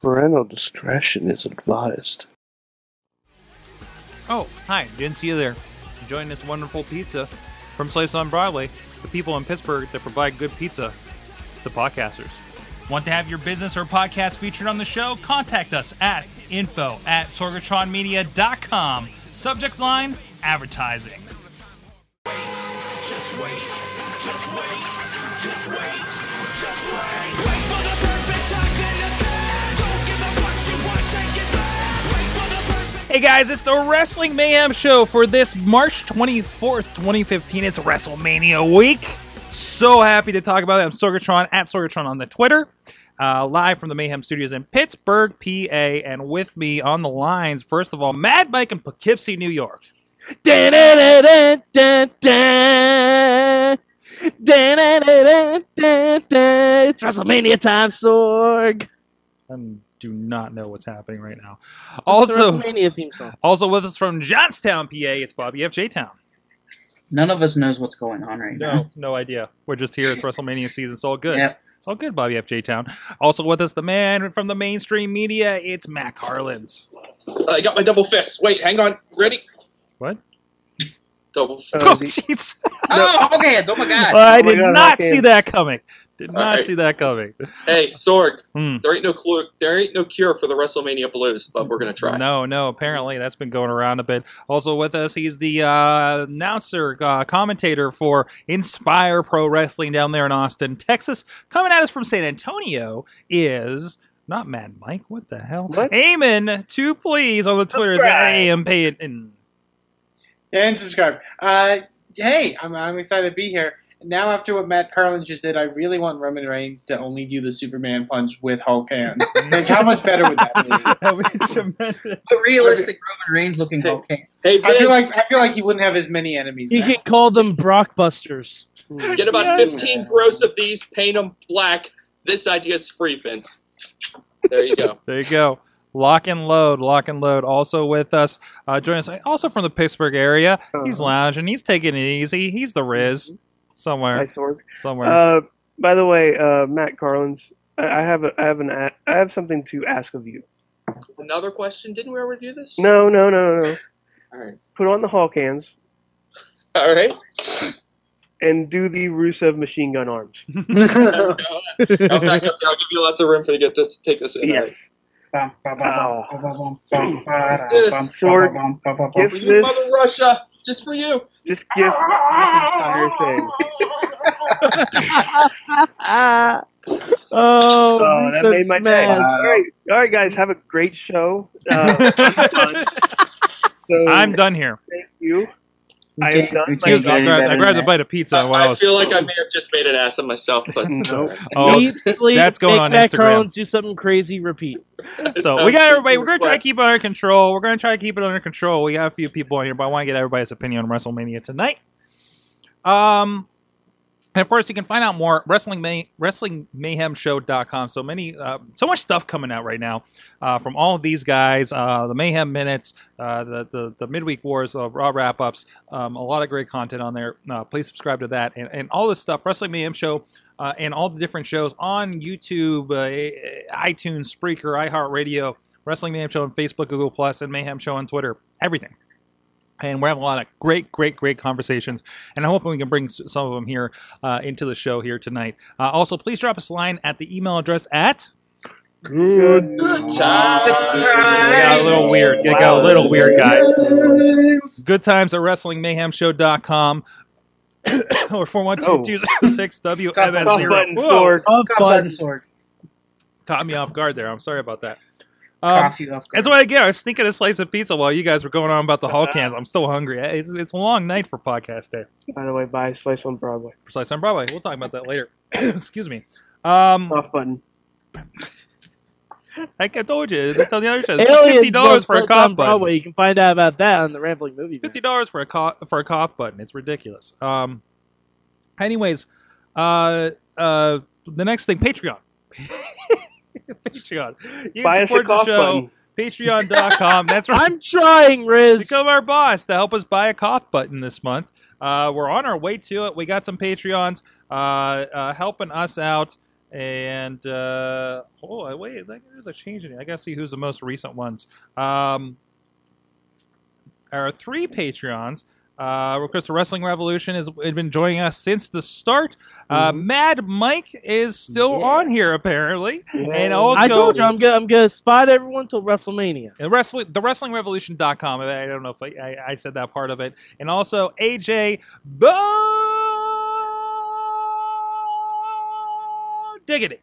Parental discretion is advised. Oh, hi. Didn't see you there. Enjoying this wonderful pizza from Slice on Broadway. The people in Pittsburgh that provide good pizza to podcasters. Want to have your business or podcast featured on the show? Contact us at info at sorgatronmedia.com. Subject line, advertising. Just wait, just wait, just wait, just wait. Hey guys, it's the Wrestling Mayhem Show for this March 24th, 2015. It's WrestleMania week. So happy to talk about it. I'm Sorgatron at Sorgatron on the Twitter. Uh, live from the Mayhem Studios in Pittsburgh, PA, and with me on the lines, first of all, Mad Mike in Poughkeepsie, New York. It's WrestleMania time, Sorg. I do not know what's happening right now. It's Also, WrestleMania theme song. also with us from Johnstown, PA, it's Bobby F. J. Town. None of us knows what's going on right now. No, no idea. We're just here. It's WrestleMania season. It's all good. Yep. It's all good, Bobby FJ Town. Also with us, the man from the mainstream media. It's Matt Carlins. I got my double fists. Wait, hang on. Ready? What? Double fist. Oh, jeez. Oh, okay. It's, oh my god. Well, I oh my did God, not I can't- see that coming. Did not Alright. see that coming. Hey, Sorg. Hmm. There ain't no clue. There ain't no cure for the WrestleMania blues, but we're gonna try. No, no. Apparently, that's been going around a bit. Also with us, he's the uh, announcer, uh, commentator for Inspire Pro Wrestling down there in Austin, Texas. Coming at us from San Antonio is not Mad Mike. What the hell? What? Eamon, two please on the Twitter. Is AM Payton. And subscribe. Uh, hey, I'm, I'm excited to be here. Now, after what Matt Carlin just did, I really want Roman Reigns to only do the Superman punch with Hulk hands. like, how much better would that be? that would be tremendous. But realistic Roman Reigns looking Hey. hands. Hey, I feel like I feel like he wouldn't have as many enemies. You now. can call them Brockbusters. Get about Yeah. 15 gross of these. Paint them black. This idea's free, Vince. There you go. There you go. Lock and load, lock and load. Also with us, uh, join us. Also from the Pittsburgh area, he's Uh-huh. lounging. He's taking it easy. He's the Riz somewhere, Hi, Sorg. somewhere. Uh, by the way, uh, Matt Carlins, I I have a, I have an a- I have something to ask of you. Another question? Didn't we already do this? No, no, no, no, no. All right. Put on the Hulk hands All right. and do the Rusev machine gun arms. I'll back up. I'll give you lots of room for to get this. Take this in. yes. Bum, bum, bum, Oh. bum, Give For bum. you, this- Mother Russia. Just for you. Just give this entire thing. oh, Oh, that Rusev made my day. smash. All right, all right, guys, have a great show. Uh, so, I'm done here. Thank you. We I am can't- done. we Excuse me. I grabbed, better I grabbed a bite of pizza I, while I I was. feel like I may have just made an ass of myself, but Nope. Oh, Immediately that's going make on Matt Instagram. Do something crazy. Repeat. so we got everybody. We're gonna try to keep it under control. We're gonna try to keep it under control. We got a few people on here, but I want to get everybody's opinion on WrestleMania tonight. Um, and of course, you can find out more wrestling may, wrestlingmayhemshow.com. So many, uh, so much stuff coming out right now uh, from all of these guys. Uh, the Mayhem minutes, uh, the, the the midweek wars, uh, raw wrap ups. Um, a lot of great content on there. Uh, please subscribe to that and, and all this stuff. Wrestling Mayhem Show. And all the different shows on YouTube, iTunes, Spreaker, iHeartRadio, Wrestling Mayhem Show on Facebook, Google Plus, and Mayhem Show on Twitter. Everything. And we're having a lot of great, great, great conversations. And I'm hoping we can bring some of them here uh, into the show here tonight. Uh, also, please drop us a line at the email address at. Good. good It time. got a little weird. It got a little weird, guys. Good times at WrestlingMayhemShow.com or 412 Cup 206 button WMS0. sword. Love Cup fun. button sword. Caught me off guard there. I'm sorry about that. Um, That's what I get. I was thinking a slice of pizza while you guys were going on about the Hulk cans. I'm still hungry. It's, it's a long night for podcast day. By the way, buy Slice on Broadway. Precise on Broadway. We'll talk about that later. Excuse me. Um, Off button. Like I told you, that's on the other show. It's fifty dollars for a on cough button. Broadway. You can find out about that on the Rambling Movie. Fifty dollars for a cough for a cough button. It's ridiculous. Um. Anyways, uh, uh, the next thing, Patreon. Patreon. You Buy can us a support the cough show. button. Patreon.com. That's right. I'm trying, Riz. Become our boss to help us buy a cough button this month. Uh, we're on our way to it. We got some Patreons uh, uh, helping us out. And uh, oh wait, there's a change in it. I gotta see who's the most recent ones. Um, our three Patreons. Uh, of course, the Wrestling Revolution has been joining us since the start. Uh, Mad Mike is still Yeah. on here apparently, Yeah. and also I told you I'm gonna I'm gonna spot everyone till WrestleMania. and wrestling, the WrestlingRevolution.com. I I don't know if I, I, I said that part of it. And also AJ Bo Diggity.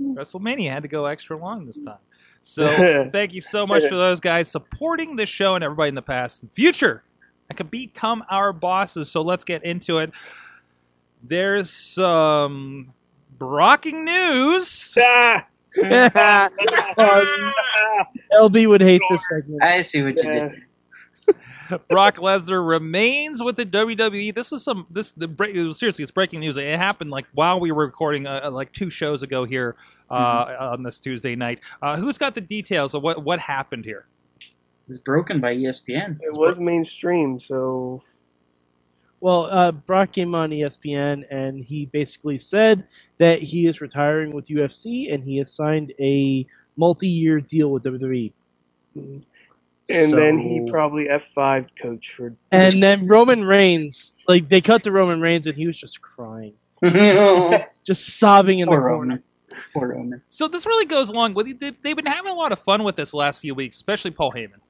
WrestleMania had to go extra long this time. So thank you so much for those guys supporting this show and everybody in the past and future that could become our bosses. So let's get into it. There's some brocking news. Ah! LB would hate this segment. I see what you did. Brock Lesnar remains with the WWE. This is some this the break, seriously, it's breaking news. It happened like while we were recording uh, like two shows ago here uh, on this Tuesday night. Uh, who's got the details of what what happened here? It's broken by ESPN. It was mainstream, so Well, uh, Brock came on ESPN and he basically said that he is retiring with UFC and he has signed a multi-year deal with WWE. And then he probably F five coach for And then Roman Reigns, like they cut to Roman Reigns and he was just crying, just sobbing in the corner. Roman. Poor Roman. So this really goes along with they- they've been having a lot of fun with this last few weeks, especially Paul Heyman.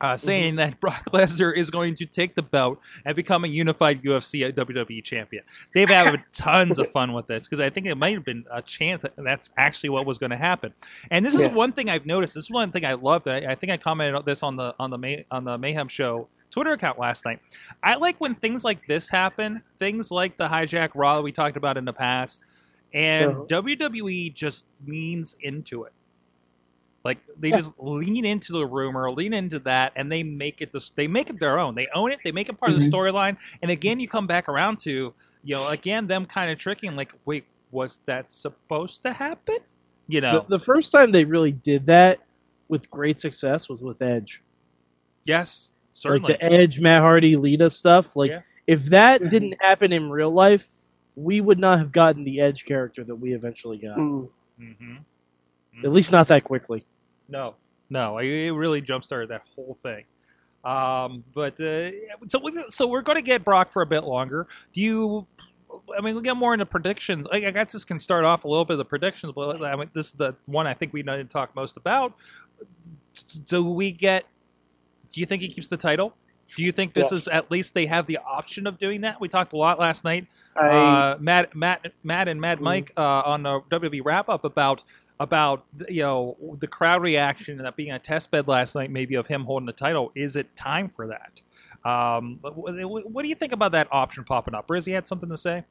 Uh, saying that Brock Lesnar is going to take the belt and become a unified UFC WWE champion. They've had tons of fun with this because I think it might have been a chance that that's actually what was going to happen. And this is one thing I've noticed. This is one thing I loved. I, I think I commented on this on the on the May, on the Mayhem Show Twitter account last night. I like when things like this happen. Things like the hijack Raw that we talked about in the past, and Uh-huh. WWE just leans into it. Like they just lean into the rumor, lean into that, and they make it this. They make it their own. They own it. They make it part of the Mhm. storyline. And again, you come back around to you know again them kind of tricking. Like, wait, was that supposed to happen? You know, The, the first time they really did that with great success was with Edge. yes, certainly. Like the Edge, Matt Hardy, Lita stuff. Like Yeah. if that Mhm. didn't happen in real life, we would not have gotten the Edge character that we eventually got. Mm. Hmm At least not that quickly. No, no, it it really jump started that whole thing. Um, but uh, so we, so we're going to get Brock for a bit longer. Do you? I mean, we'll get more into predictions. I, I guess this can start off a little bit of the predictions, but I mean, this is the one I think we need to talk most about. Do we get? Do you think he keeps the title? Do you think this Yes. is at least they have the option of doing that? We talked a lot last night I uh, Matt, Matt, Matt, and Mad Mhm. Mike uh, on the WWE wrap up about about you know the crowd reaction and that being a test bed last night, maybe of him holding the title. Is it time for that? Um, but wh- wh- what do you think about that option popping up? Rizzy had something to say.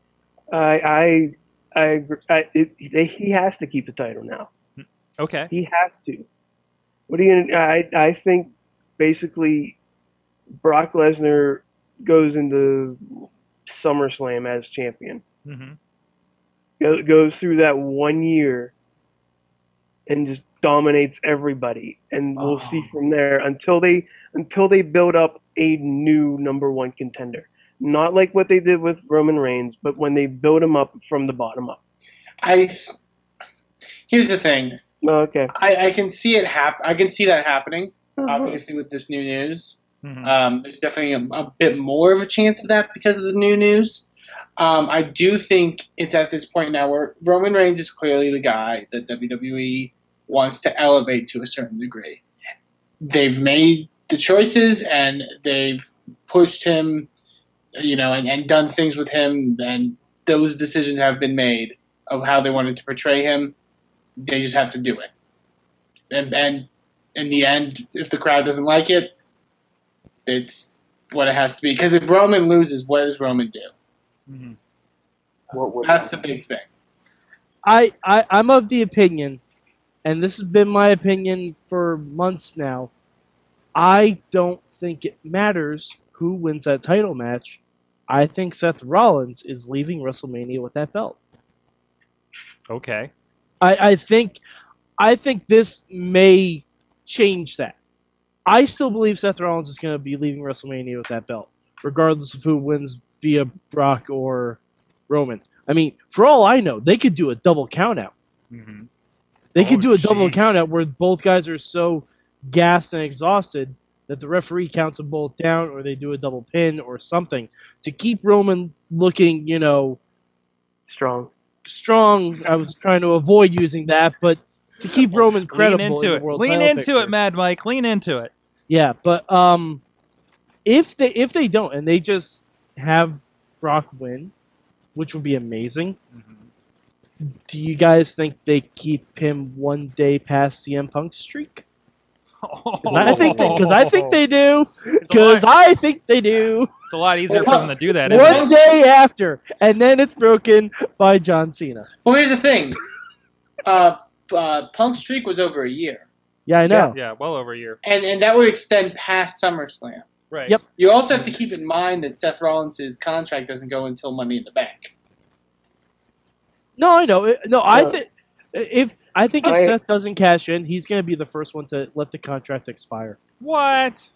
I I I, agree- I it, he has to keep the title now. Okay, He has to. What are you? I I think basically Brock Lesnar goes into SummerSlam as champion. hmm goes through that one year and just dominates everybody, and we'll see from there until they until they build up a new number one contender. Not like what they did with Roman Reigns, but when they build him up from the bottom up. I here's the thing. Okay. I, I can see it hap- I can see that happening. Uh-huh. Obviously, with this new news, hmm um, there's definitely a, a bit more of a chance of that because of the new news. Um, I do think it's at this point now where Roman Reigns is clearly the guy that WWE wants to elevate to a certain degree. They've made the choices and they've pushed him, you know, and, and done things with him, and those decisions have been made of how they wanted to portray him. They just have to do it. And, and in the end, if the crowd doesn't like it, it's what it has to be. Because if Roman loses, what does Roman do? hmm What would That's the big thing. I, I I'm of the opinion, and this has been my opinion for months now. I don't think it matters who wins that title match. I think Seth Rollins is leaving WrestleMania with that belt. Okay. I, I think I think this may change that. I still believe Seth Rollins is going to be leaving WrestleMania with that belt, regardless of who wins via Brock or Roman. I mean, for all I know, they could do a double countout. hmm They Oh, could do a double jeez. countout where both guys are so gassed and exhausted that the referee counts them both down, or they do a double pin or something to keep Roman looking, you know, Strong. strong. I was trying to avoid using that, but to keep Roman credible Lean into in the it. world Lean into picture. it, Mad Mike. Lean into it. Yeah, but um, if they if they don't and they just have Brock win, which would be amazing. Do you guys think they keep him one day past CM Punk's streak? 'Cause I think because I think they do. Because I think they do. It's a lot easier for them to do that, isn't One it? day after, and then it's broken by John Cena. Well, here's the thing. Uh, uh, Punk's streak was over a year, Yeah, I know. Yeah, well over a year. and and that would extend past SummerSlam. Right. Yep. You also have to keep in mind that Seth Rollins' contract doesn't go until Money in the Bank. No, I know. It- No, I uh, think if I think if I- Seth doesn't cash in, he's going to be the first one to let the contract expire. What?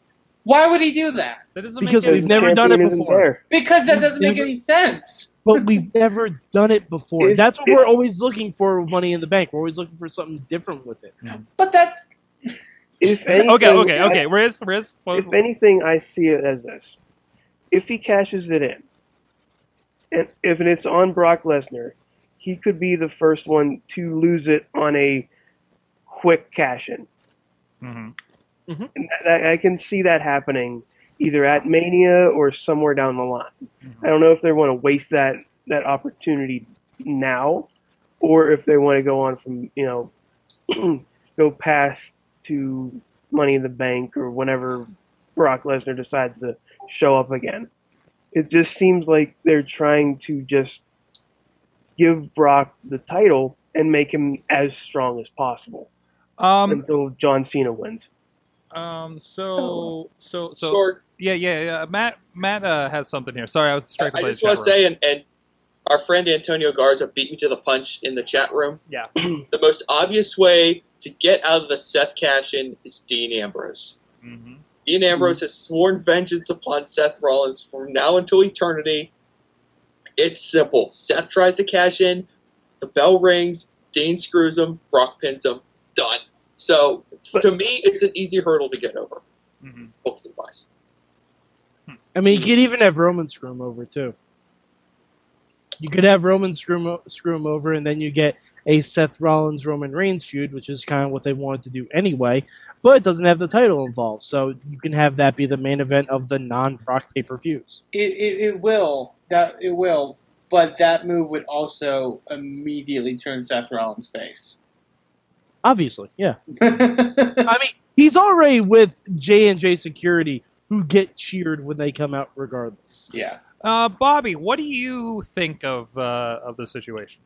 Why would he do that? That doesn't Because make any we've never done it before. there. Because that doesn't make any sense. But we've never done it before. If- That's what if- we're always looking for Money in the Bank. We're always looking for something different with it. But that's If anything, Okay, okay, I- okay. Riz, Riz. Well, if anything, I see it as this: if he cashes it in, and if it's on Brock Lesnar, he could be the first one to lose it on a quick cash in. mhm. And I, I can see that happening either at Mania or somewhere down the line. I don't know if they want to waste that that opportunity now, or if they want to go on from you know go past to Money in the Bank or whenever Brock Lesnar decides to show up again. It just seems like they're trying to just give Brock the title and make him as strong as possible Um, until John Cena wins. um, so, so, so, Sorg, yeah, yeah, yeah. Matt, Matt uh, has something here. Sorry, I was I, distracted I by just want to say, and, and our friend Antonio Garza beat me to the punch in the chat room. Yeah. the most obvious way to get out of the Seth cash in is Dean Ambrose. Mhm. Dean Ambrose has sworn vengeance upon Seth Rollins from now until eternity. It's simple. Seth tries to cash in, the bell rings, Dean screws him, Brock pins him, done. So to me, it's an easy hurdle to get over, Mhm. booking wise. I mean, you could even have Roman screw him over too. You could have Roman screw him, screw him over, and then you get a Seth Rollins Roman Reigns feud, which is kind of what they wanted to do anyway, but it doesn't have the title involved, so you can have that be the main event of the non-Brock pay per views. it, it, it will that it will, but that move would also immediately turn Seth Rollins' face. Obviously, yeah. yeah, I mean, he's already with J and J Security, who get cheered when they come out regardless. Yeah. Uh, Bobby, what do you think of uh, of the situation?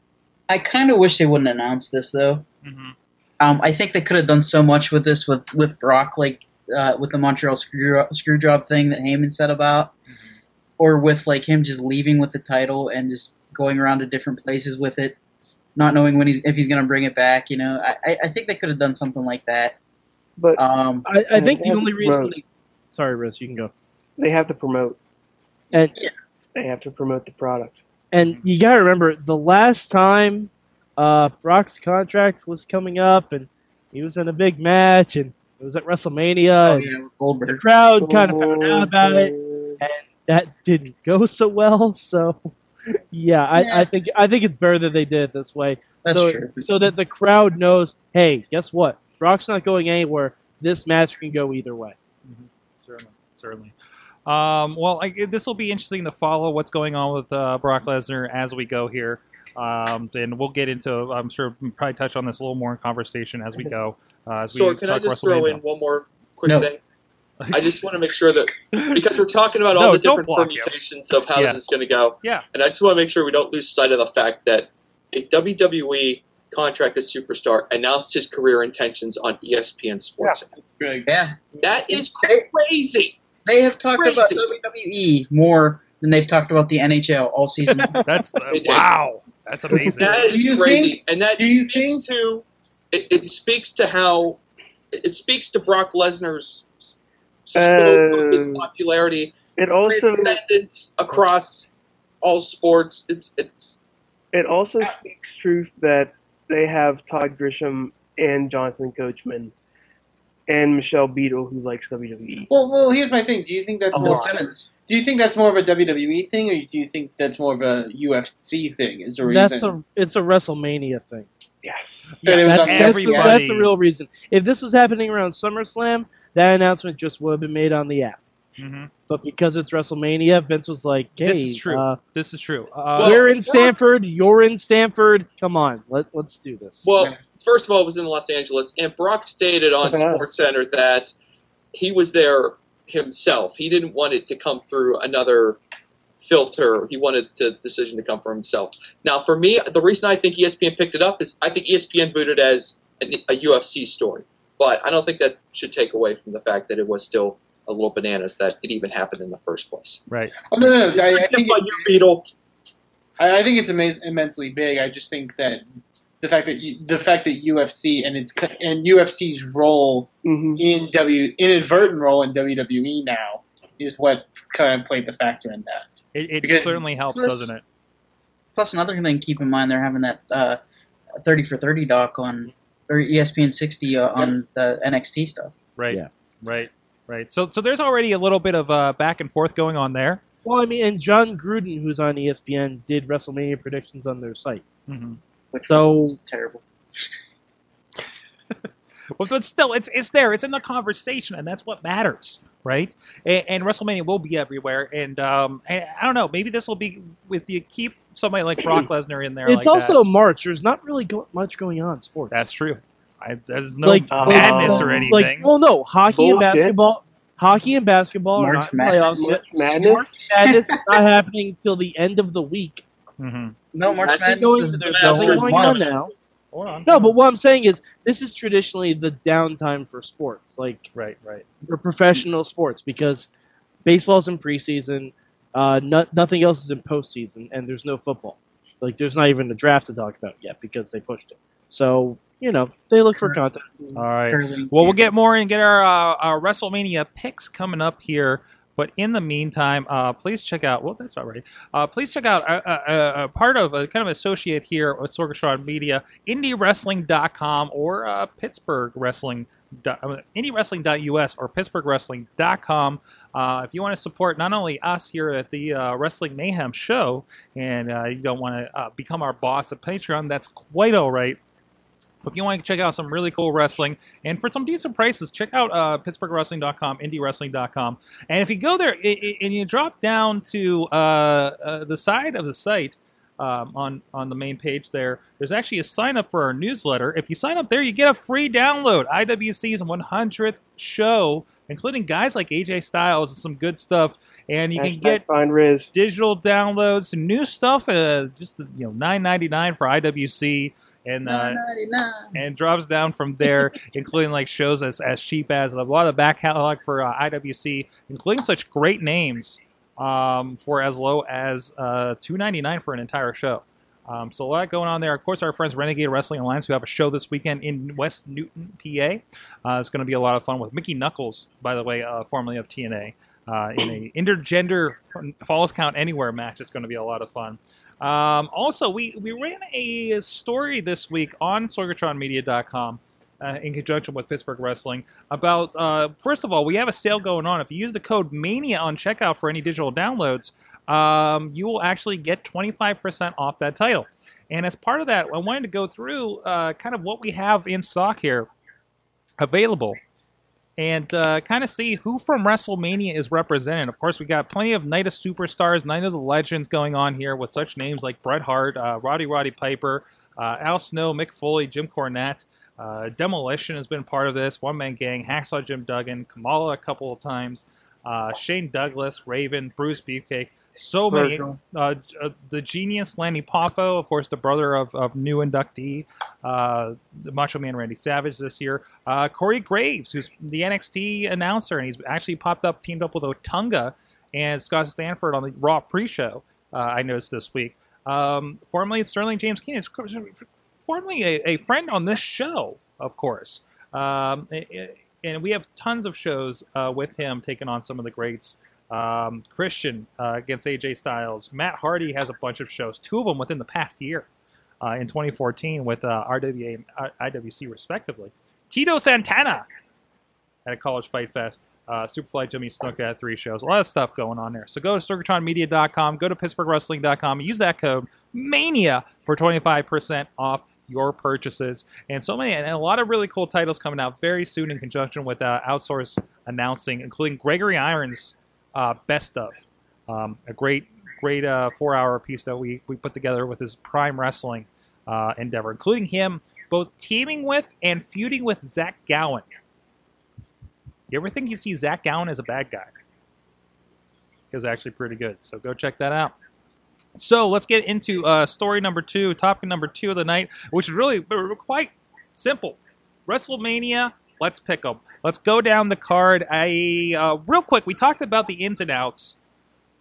I kind of wish they wouldn't announce this though. Mm-hmm. Um, I think they could have done so much with this with with Brock, like uh, with the Montreal screw screw job thing that Heyman said about, or with like him just leaving with the title and just going around to different places with it, not knowing when he's if he's gonna bring it back. You know, I I- I think they could have done something like that. But Um, I, I think the only reason. They, sorry, Riz, you can go. they have to promote. And yeah. They have to promote the product. And you gotta remember, the last time uh, Brock's contract was coming up, and he was in a big match, and it was at WrestleMania, oh and yeah, with the Goldberg. crowd kind of found out about it, and that didn't go so well. So, yeah, I, Yeah. I think I think it's better that they did it this way, That's so, true. so that the crowd knows, hey, guess what? Brock's not going anywhere. This match can go either way. Certainly, certainly. Um, well, this will be interesting to follow what's going on with uh, Brock Lesnar as we go here. Um, and we'll get into, I'm sure, we'll probably touch on this a little more in conversation as we go. Uh, as we So can I talk just throw WrestleMania. in one more quick No. thing? I just want to make sure that because we're talking about all No, the different block him. permutations of how Yeah. this is going to go, Yeah. and I just want to make sure we don't lose sight of the fact that a WWE contracted superstar announced his career intentions on ESPN Sports. Greg. Yeah, That is crazy. they have talked Crazy. about WWE more than they've talked about the NHL all season. That's uh, wow. That's amazing. That is crazy, think- and that do you speaks to it, it. speaks to how it speaks to Brock Lesnar's s- scope his Uh, popularity, It also transcendence across all sports. It's it's it also speaks truth that they have Todd Grisham and Jonathan Coachman and Michelle Beadle who likes WWE. Well, well, here's my thing. Do you think that's A more? lot. Do you think that's more of a WWE thing, or do you think that's more of a UFC thing? Is the reason? That's a it's a WrestleMania thing. Yes. That it was That's, that's, the, that's the real reason. If this was happening around SummerSlam, that announcement just would have been made on the app. Mhm. But because it's WrestleMania, Vince was like, "Hey, This is true. Uh, This is true. Well, Uh, we're in Stamford. You're in Stamford. Come on, let let's do this." well. Yeah. First of all, it was in Los Angeles, and Brock stated on SportsCenter that he was there himself. He didn't want it to come through another filter. He wanted the decision to come from himself. Now, for me, the reason I think ESPN picked it up is I think ESPN viewed it as an, a UFC story, but I don't think that should take away from the fact that it was still a little bananas that it even happened in the first place. right. Oh, no, no, no. I, I think on it, Beetle. I, I think it's ama- immensely big. I just think that the fact that you, the fact that UFC and its and UFC's role hmm in W inadvertent role in WWE now is what kind of played the factor in that. It, it Because- certainly helps, Plus- doesn't it? Plus, another thing, to keep in mind they're having that uh, 30 for 30 doc on or ESPN 60 uh, on the NXT stuff. Right. Yeah. Right. Right. So so there's already a little bit of uh, back and forth going on there. well, I mean, and Jon Gruden, who's on ESPN, did WrestleMania predictions on their site. hmm Which So- was terrible. Well, but still, it's it's there. It's in the conversation, and that's what matters, right? And, and WrestleMania will be everywhere. And um, and I don't know. Maybe this will be with the keep somebody like Brock Lesnar in there. it's like also that. March. There's not really go- much going on in sports. that's true. I, there's no like madness uh, or anything. Like, well, no, hockey and Bullshit. basketball. Hockey and basketball are March not Madness. playoffs March. Madness. March Madness is not happening till the end of the week. hmm No, March That's Madness going, is there's nothing going on now. On. No, but what I'm saying is this is traditionally the downtime for sports, like right, right. for professional sports, because baseball's in preseason, uh, no, nothing else is in postseason, and there's no football. Like there's not even a draft to talk about yet because they pushed it. So you know they look for content. All right. Well, we'll get more and get our, uh, our WrestleMania picks coming up here. But in the meantime, uh, please check out. Well, that's about right. Uh, please check out a, a, a, a part of a kind of associate here with Sorgatron Media, IndieWrestling.com or uh, Pittsburgh Wrestling. IndieWrestling.us or PittsburghWrestling.com. Uh, if you want to support not only us here at the uh, Wrestling Mayhem show, and uh, you don't want to uh, become our boss at Patreon, that's quite all right. If you want to check out some really cool wrestling and for some decent prices, check out uh, PittsburghWrestling.com, IndieWrestling.com. And if you go there and you drop down to uh, uh, the side of the site um, on, on the main page there, there's actually a sign up for our newsletter. If you sign up there, you get a free download. IWC's 100th show, including guys like AJ Styles and some good stuff. And you can get find Riz. digital downloads, some new stuff, uh, just you know, nine ninety nine for IWC, and uh, and drops down from there, including like shows as, as cheap as a lot of back catalog for uh, IWC, including such great names um, for as low as uh, two ninety nine for an entire show. Um, so a lot going on there. Of course, our friends Renegade Wrestling Alliance, who have a show this weekend in West Newton, PA. Uh, it's going to be a lot of fun with Mickey Knuckles, by the way, uh, formerly of TNA, uh, in a intergender Falls Count Anywhere match. It's going to be a lot of fun. Um, also, we, we ran a story this week on SorgatronMedia.com uh, in conjunction with Pittsburgh Wrestling about, uh, first of all, we have a sale going on. If you use the code MANIA on checkout for any digital downloads, um, you will actually get 25% off that title. And as part of that, I wanted to go through uh, kind of what we have in stock here available and uh, kind of see who from WrestleMania is represented. Of course, we got plenty of Night of Superstars, Night of the Legends going on here with such names like Bret Hart, uh, Roddy Roddy Piper, uh, Al Snow, Mick Foley, Jim Cornette. Uh, Demolition has been part of this. One Man Gang, Hacksaw Jim Duggan, Kamala a couple of times, uh, Shane Douglas, Raven, Bruce Beefcake. So many. Uh, uh, the genius Lanny Poffo, of course, the brother of, of new inductee, uh, the Macho Man Randy Savage this year. Uh, Corey Graves, who's the NXT announcer, and he's actually popped up, teamed up with Otunga and Scott Stanford on the Raw pre-show. Uh, I noticed this week. Um, formerly Sterling James Keenan, formerly a, a friend on this show, of course. Um, and we have tons of shows uh, with him taking on some of the greats. Um, Christian uh, against AJ Styles. Matt Hardy has a bunch of shows, two of them within the past year uh, in 2014 with uh, RWA and IWC respectively. Tito Santana at a college fight fest. Uh, Superfly Jimmy Snuka had three shows. A lot of stuff going on there. So go to SorgatronMedia.com, go to PittsburghWrestling.com, use that code MANIA for 25% off your purchases. And so many, and a lot of really cool titles coming out very soon in conjunction with uh, Outsource announcing, including Gregory Irons' uh, Best of. Um, a great, great uh, four hour piece that we, we put together with his Prime Wrestling uh, endeavor, including him both teaming with and feuding with Zach Gowen. You ever think you see Zach Gowen as a bad guy? Is actually pretty good. So go check that out. So let's get into uh, story number two, topic number two of the night, which is really quite simple. WrestleMania. Let's pick them. Let's go down the card. I uh, real quick. We talked about the ins and outs.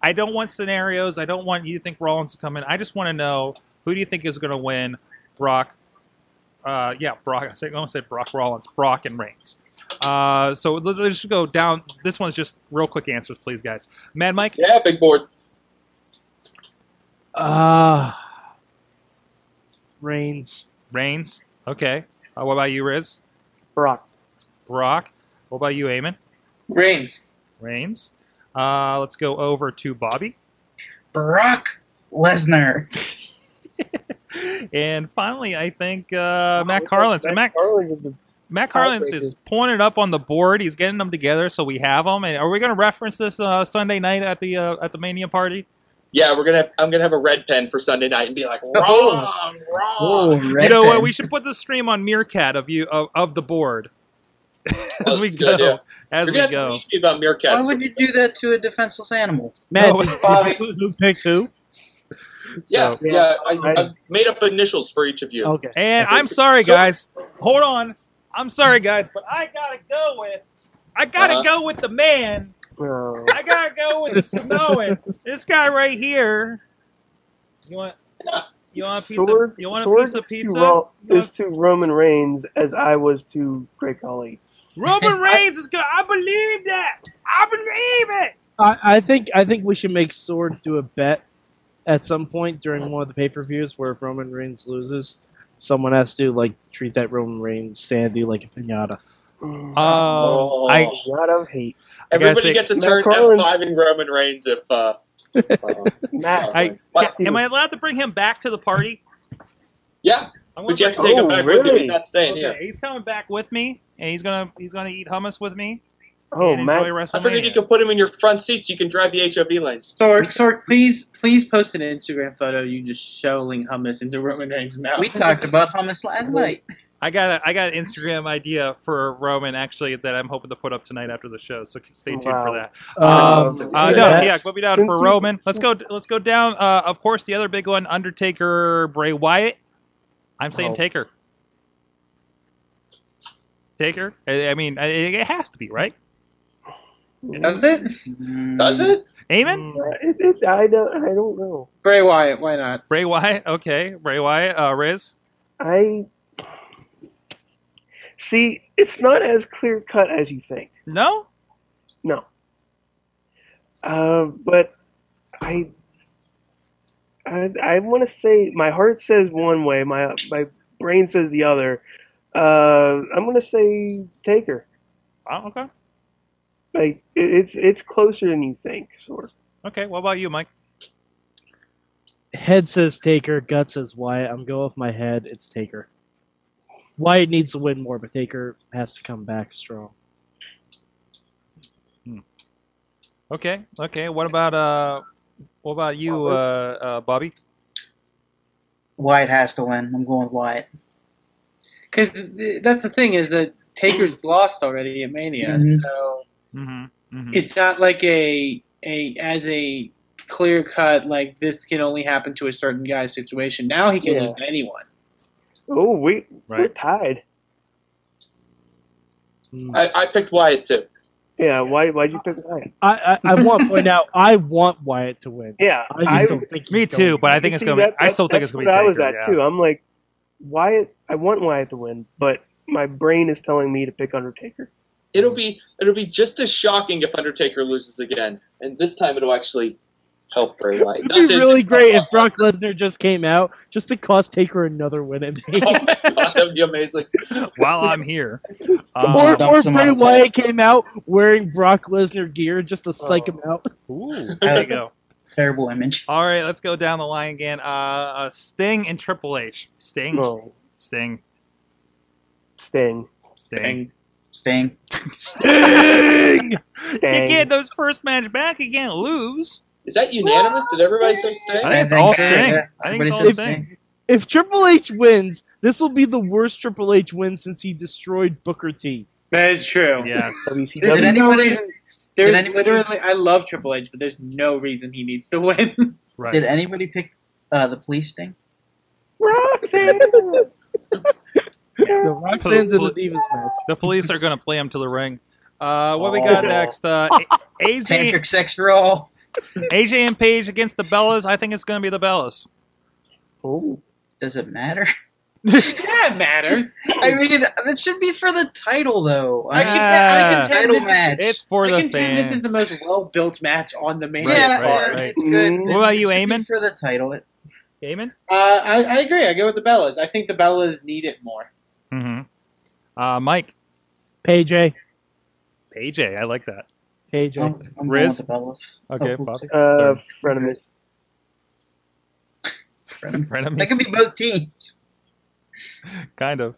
I don't want scenarios. I don't want you to think Rollins is coming. I just want to know who do you think is going to win? Brock. Uh, yeah, Brock. I I almost said Brock Rollins. Brock and Reigns. Uh, so let's, let's just go down. This one's just real quick answers, please, guys. Mad Mike. Yeah, big board. Ah, Reigns. Reigns. Okay. Uh, what about you, Riz? Brock. Brock. What about you, Eamon? Reigns. Reigns. Uh, let's go over to Bobby. Brock Lesnar. And finally, I think uh, Matt Carlins. Matt, Carlin is the Matt Carlin is pulling it up on the board. He's getting them together, so we have them. And are we going to reference this uh, Sunday night at the uh, at the Mania party? Yeah, we're gonna. I'm gonna have a red pen for Sunday night and be like, wrong, Oh. wrong. Oh, you red know what? We should put the stream on Meerkat of you of, of the board as we go. good, yeah. As You're we gonna have to go. teach me about Why would you do that to a defenseless animal? Matt, No, Bobby. who, who picked who? yeah, So- yeah. I, I've made up initials for each of you. Okay. And okay. I'm sorry, so- guys. Hold on. I'm sorry, guys, but I gotta go with. I gotta Uh-huh. go with the man. I gotta go with the Samoan. This guy right here. You want? You want a piece Sword, of? You want a piece of to pizza? Ro- want- is to Roman Reigns as I was to Great Khali. Roman Reigns is good. I believe that. I believe it. I, I think I think we should make Sword do a bet at some point during one of the pay per views where if Roman Reigns loses, someone has to like treat that Roman Reigns standee like a pinata. Mm. Um, I Oh. a lot of hate. I gotta Everybody say- gets a turn Carlin- F5 in Roman Reigns if. Uh, uh, Matt, I What? am I allowed to bring him back to the party? yeah, I but you have to bring- take Oh, him back with you. He's not staying Okay, here. he's coming back with me, and he's gonna he's gonna eat hummus with me oh, and Matt, enjoy WrestleMania. I figured you could put him in your front seats. so you can drive the HOV lanes. Sorg, Sorg, please, please post an Instagram photo. You just shoveling hummus into Roman Reigns' mouth. We talked about hummus last night. I got a, I got an Instagram idea for Roman actually that I'm hoping to put up tonight after the show. So stay tuned for that. Um, Uh, so no, yeah, put me down for you- Roman. Let's go. Let's go down. Uh, of course, the other big one, Undertaker, Bray Wyatt. I'm saying Oh. Taker. Taker. I, I mean, it, it has to be right. Does it? Mm. Does it? Amen. Uh, it, it, I don't. I don't know. Bray Wyatt, why not? Bray Wyatt. Okay, Bray Wyatt. Uh, Riz. I see. It's not as clear cut as you think. No. No. Uh, but I. I, I want to say my heart says one way, my my brain says the other. Uh, I'm gonna say Taker. Oh, okay. Like it, it's it's closer than you think, sort of. Okay. What about you, Mike? Head says Taker, gut says Wyatt. I'm going with my head. It's Taker. Wyatt needs to win more, but Taker has to come back strong. Okay. Okay. What about uh? What about you, uh, uh Bobby? Wyatt has to win. I'm going with Wyatt. Because that's the thing is that Taker's lost already at Mania, Mhm. so Mm-hmm. mm-hmm. it's not like a a as a clear cut like this can only happen to a certain guy situation. Now he can Yeah. lose to anyone. Oh, we we're tied. Hmm. I, I picked Wyatt too. Yeah, why why'd you pick Wyatt? I, I, I want to point out, I want Wyatt to win. Yeah, I just I, don't think Me too, to. but I think it's see, gonna. Be, that- I still think that's it's gonna be what Taker. I was at yeah. too. I'm like, Wyatt. I want Wyatt to win, but my brain is telling me to pick Undertaker. It'll be it'll be just as shocking if Undertaker loses again, and this time it'll actually help Bray Wyatt. It'd be that- really great if Brock Lesnar just came out just to cost Taker another win at me. Oh that'd be amazing. While I'm here, or um, Dump or Bray outside. Wyatt came out wearing Brock Lesnar gear just to psych him out. ooh, there you go. Terrible image. All right, let's go down the line again. Uh, uh Sting and Triple H. Sting, No, Sting, Sting. Sting. Sting. Sting! You get those first match back. You can't lose. Is that unanimous? Did everybody say Sting? I think it's all Sting. I think it's all Sting. If Triple H wins, this will be the worst Triple H win since he destroyed Booker T. That is true. Yes. There's WCW. Did anybody- reason- There's did anybody- literally, I love Triple H, but there's no reason he needs to win. Right. Did anybody pick uh, the police Sting? Roxanne. The Roxanne's in the Divas match. The police are going to play him to the ring. Uh, what we Oh. got next? Uh, A- AJ, Tantric sex for all. AJ and Paige against the Bellas. I think it's going to be the Bellas. Oh, Does it matter? that matters. I mean, that should be for the title, though. I, I can, I contend title this match. It's for I the contend fans. this is the most well-built match on the main yeah, right, card. right. it's good. Mhm. What about you, It should be Eamon? For the title, it, Eamon? Uh, I, I agree. I go with the Bellas. I think the Bellas need it more. Mm-hmm. Uh, Mike. Paige, AJ. I like that. Paige. I'm, I'm Riz? going with the Bellas. Okay, Oh, Bob. oops. uh, Sorry. frenemies. Frenemies. That could be both teams. kind of.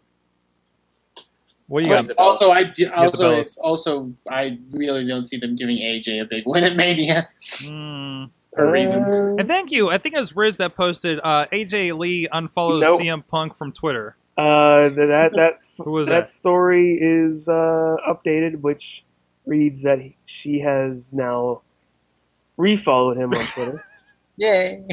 What do you I got? Also, I also also I really don't see them giving AJ a big win at Mania Mm. for reasons. Uh, And thank you. I think it was Riz that posted uh, AJ Lee unfollows Nope. CM Punk from Twitter. Uh, that that Who was that that? story is uh, updated, which reads that he, she has now refollowed him on Twitter, Yay.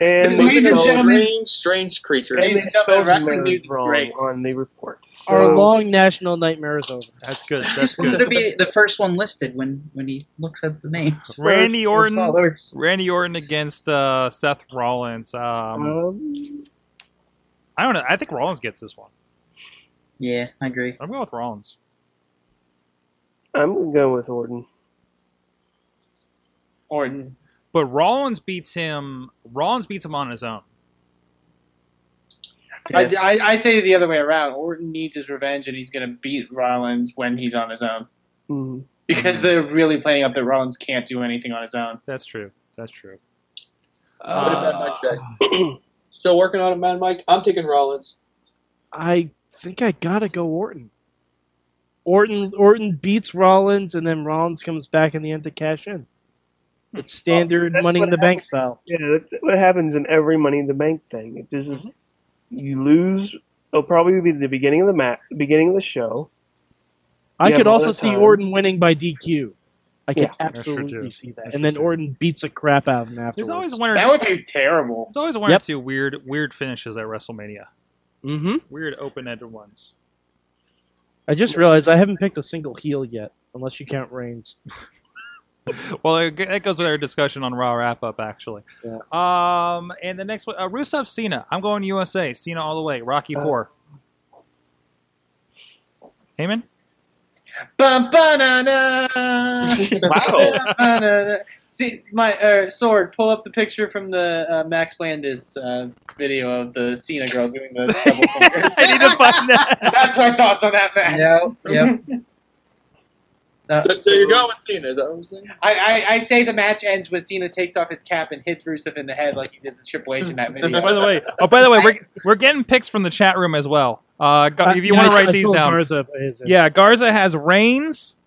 and Ladies and they spelled- gentlemen- Strange, strange creatures. and Ladies they spelled wrestling marriage news wrong great. on the report. Our long national nightmare is over. That's good. That's wanted good. to be the first one listed when, when he looks at the names. Randy His Orton. Randy Orton against uh, Seth Rollins. Um, Um, I don't know. I think Rollins gets this one. Yeah, I agree. I'm going with Rollins. I'm gonna go with Orton. Orton. But Rollins beats him. Rollins beats him on his own. I, I, I say the other way around. Orton needs his revenge, and he's going to beat Rollins when he's on his own. Mhm. Because they're really playing up that Rollins can't do anything on his own. That's true. That's true. What did Mad Uh, Mike say? Still working on it, Mad Mike? I'm taking Rollins. I think I gotta go Orton. Orton Orton beats Rollins, and then Rollins comes back in the end to cash in. It's standard that's Money in the Bank style. Yeah, that's what happens in every Money in the Bank thing. It just is, you lose. It'll probably be the beginning of the match, the beginning of the show. I could also see. Orton winning by DQ. I could Yeah, that's true, absolutely see that. That's and then. Orton beats a crap out of him afterwards. there's always one or That would be terrible. there's always one Yep. or two weird weird finishes at WrestleMania. Mm-hmm. Weird open ended ones. I just realized I haven't picked a single heel yet, unless you count Reigns. Well, it g- that goes with our discussion on Raw wrap up actually. Yeah. Um, and the next one, uh, Rusev Cena. I'm going USA. Cena all the way. Rocky Uh, Four. Heyman. Bum, ba-na-na. Wow. Ba-na-na. See, my uh, sword. Pull up the picture from the uh, Max Landis uh, video of the Cena girl doing the double fingers. I need to find that. That's my thoughts on that match. Yep, yep. So, so you're going with Cena, is that what I'm saying? I, I, I say the match ends when Cena takes off his cap and hits Rusev in the head like he did the Triple H in that video. by the way, oh, by the way, we're, we're getting picks from the chat room as well. Uh, if you want to write these down, Garza yeah, Garza has Reigns,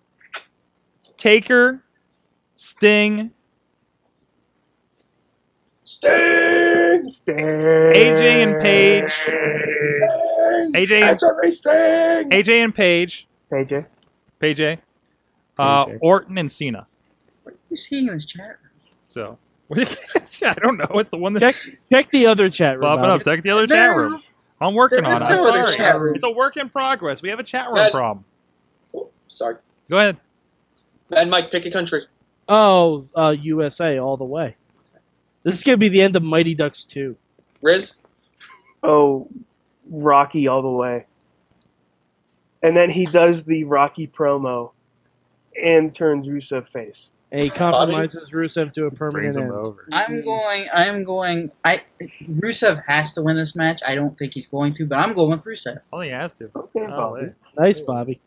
Taker, Sting, Sting! Sting. AJ and Paige, AJ, That's a Sting! AJ and Paige, AJ. Paige, uh, AJ. Orton and Cena. What are you seeing in this chat? So I don't know. It's the one Check check the other chat room. popping up. Check the other chat room. I'm working there on it. no I'm other sorry. chat room. It's a work in progress. We have a chat room That- problem. Oh, sorry. Go ahead. And Mike, pick a country. Oh, uh, USA all the way. This is gonna be the end of Mighty Ducks 2. Riz? Oh, Rocky all the way. And then he does the Rocky promo and turns Rusev face. And he compromises Rusev to a permanent end. over. I'm going. I'm going. I Rusev has to win this match. I don't think he's going to, but I'm going with Rusev. Oh, he has to. Okay, Oh, Bobby. Nice, Bobby.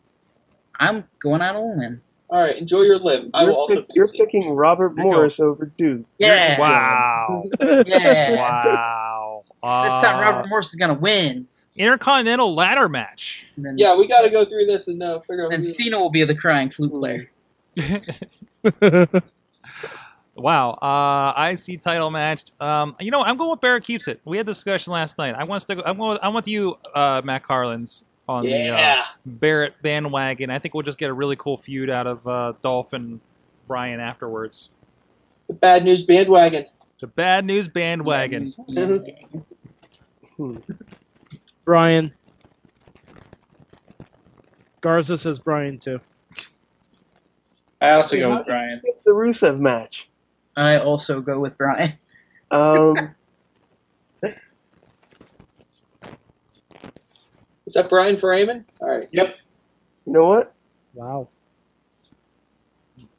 I'm going out on a limb. All right, enjoy your limb. I will You're, also pick- pick you're C. picking Robert Here you go. Morris over Duke. Yeah. Wow. Yeah. wow. This time Uh, Robert Morris is gonna win. Intercontinental ladder match. Yeah, we got to go through this and uh, figure out. And who- Cena will be the crying flute player. wow. Uh, IC title match. Um, you know, I'm going with Barrett keeps it. We had this discussion last night. I want to stick. I'm going. With, I want you, uh, Matt Carlins, on the uh, Yeah. Barrett bandwagon. I think we'll just get a really cool feud out of uh, Dolph and Bryan afterwards. The bad news bandwagon. The bad news bandwagon. Bryan. Garza says Bryan too. I also go with Bryan. It's the Rusev match. I also go with Bryan. Um, Is that Bryan for Eamon? All right. Yep. you know what? Wow.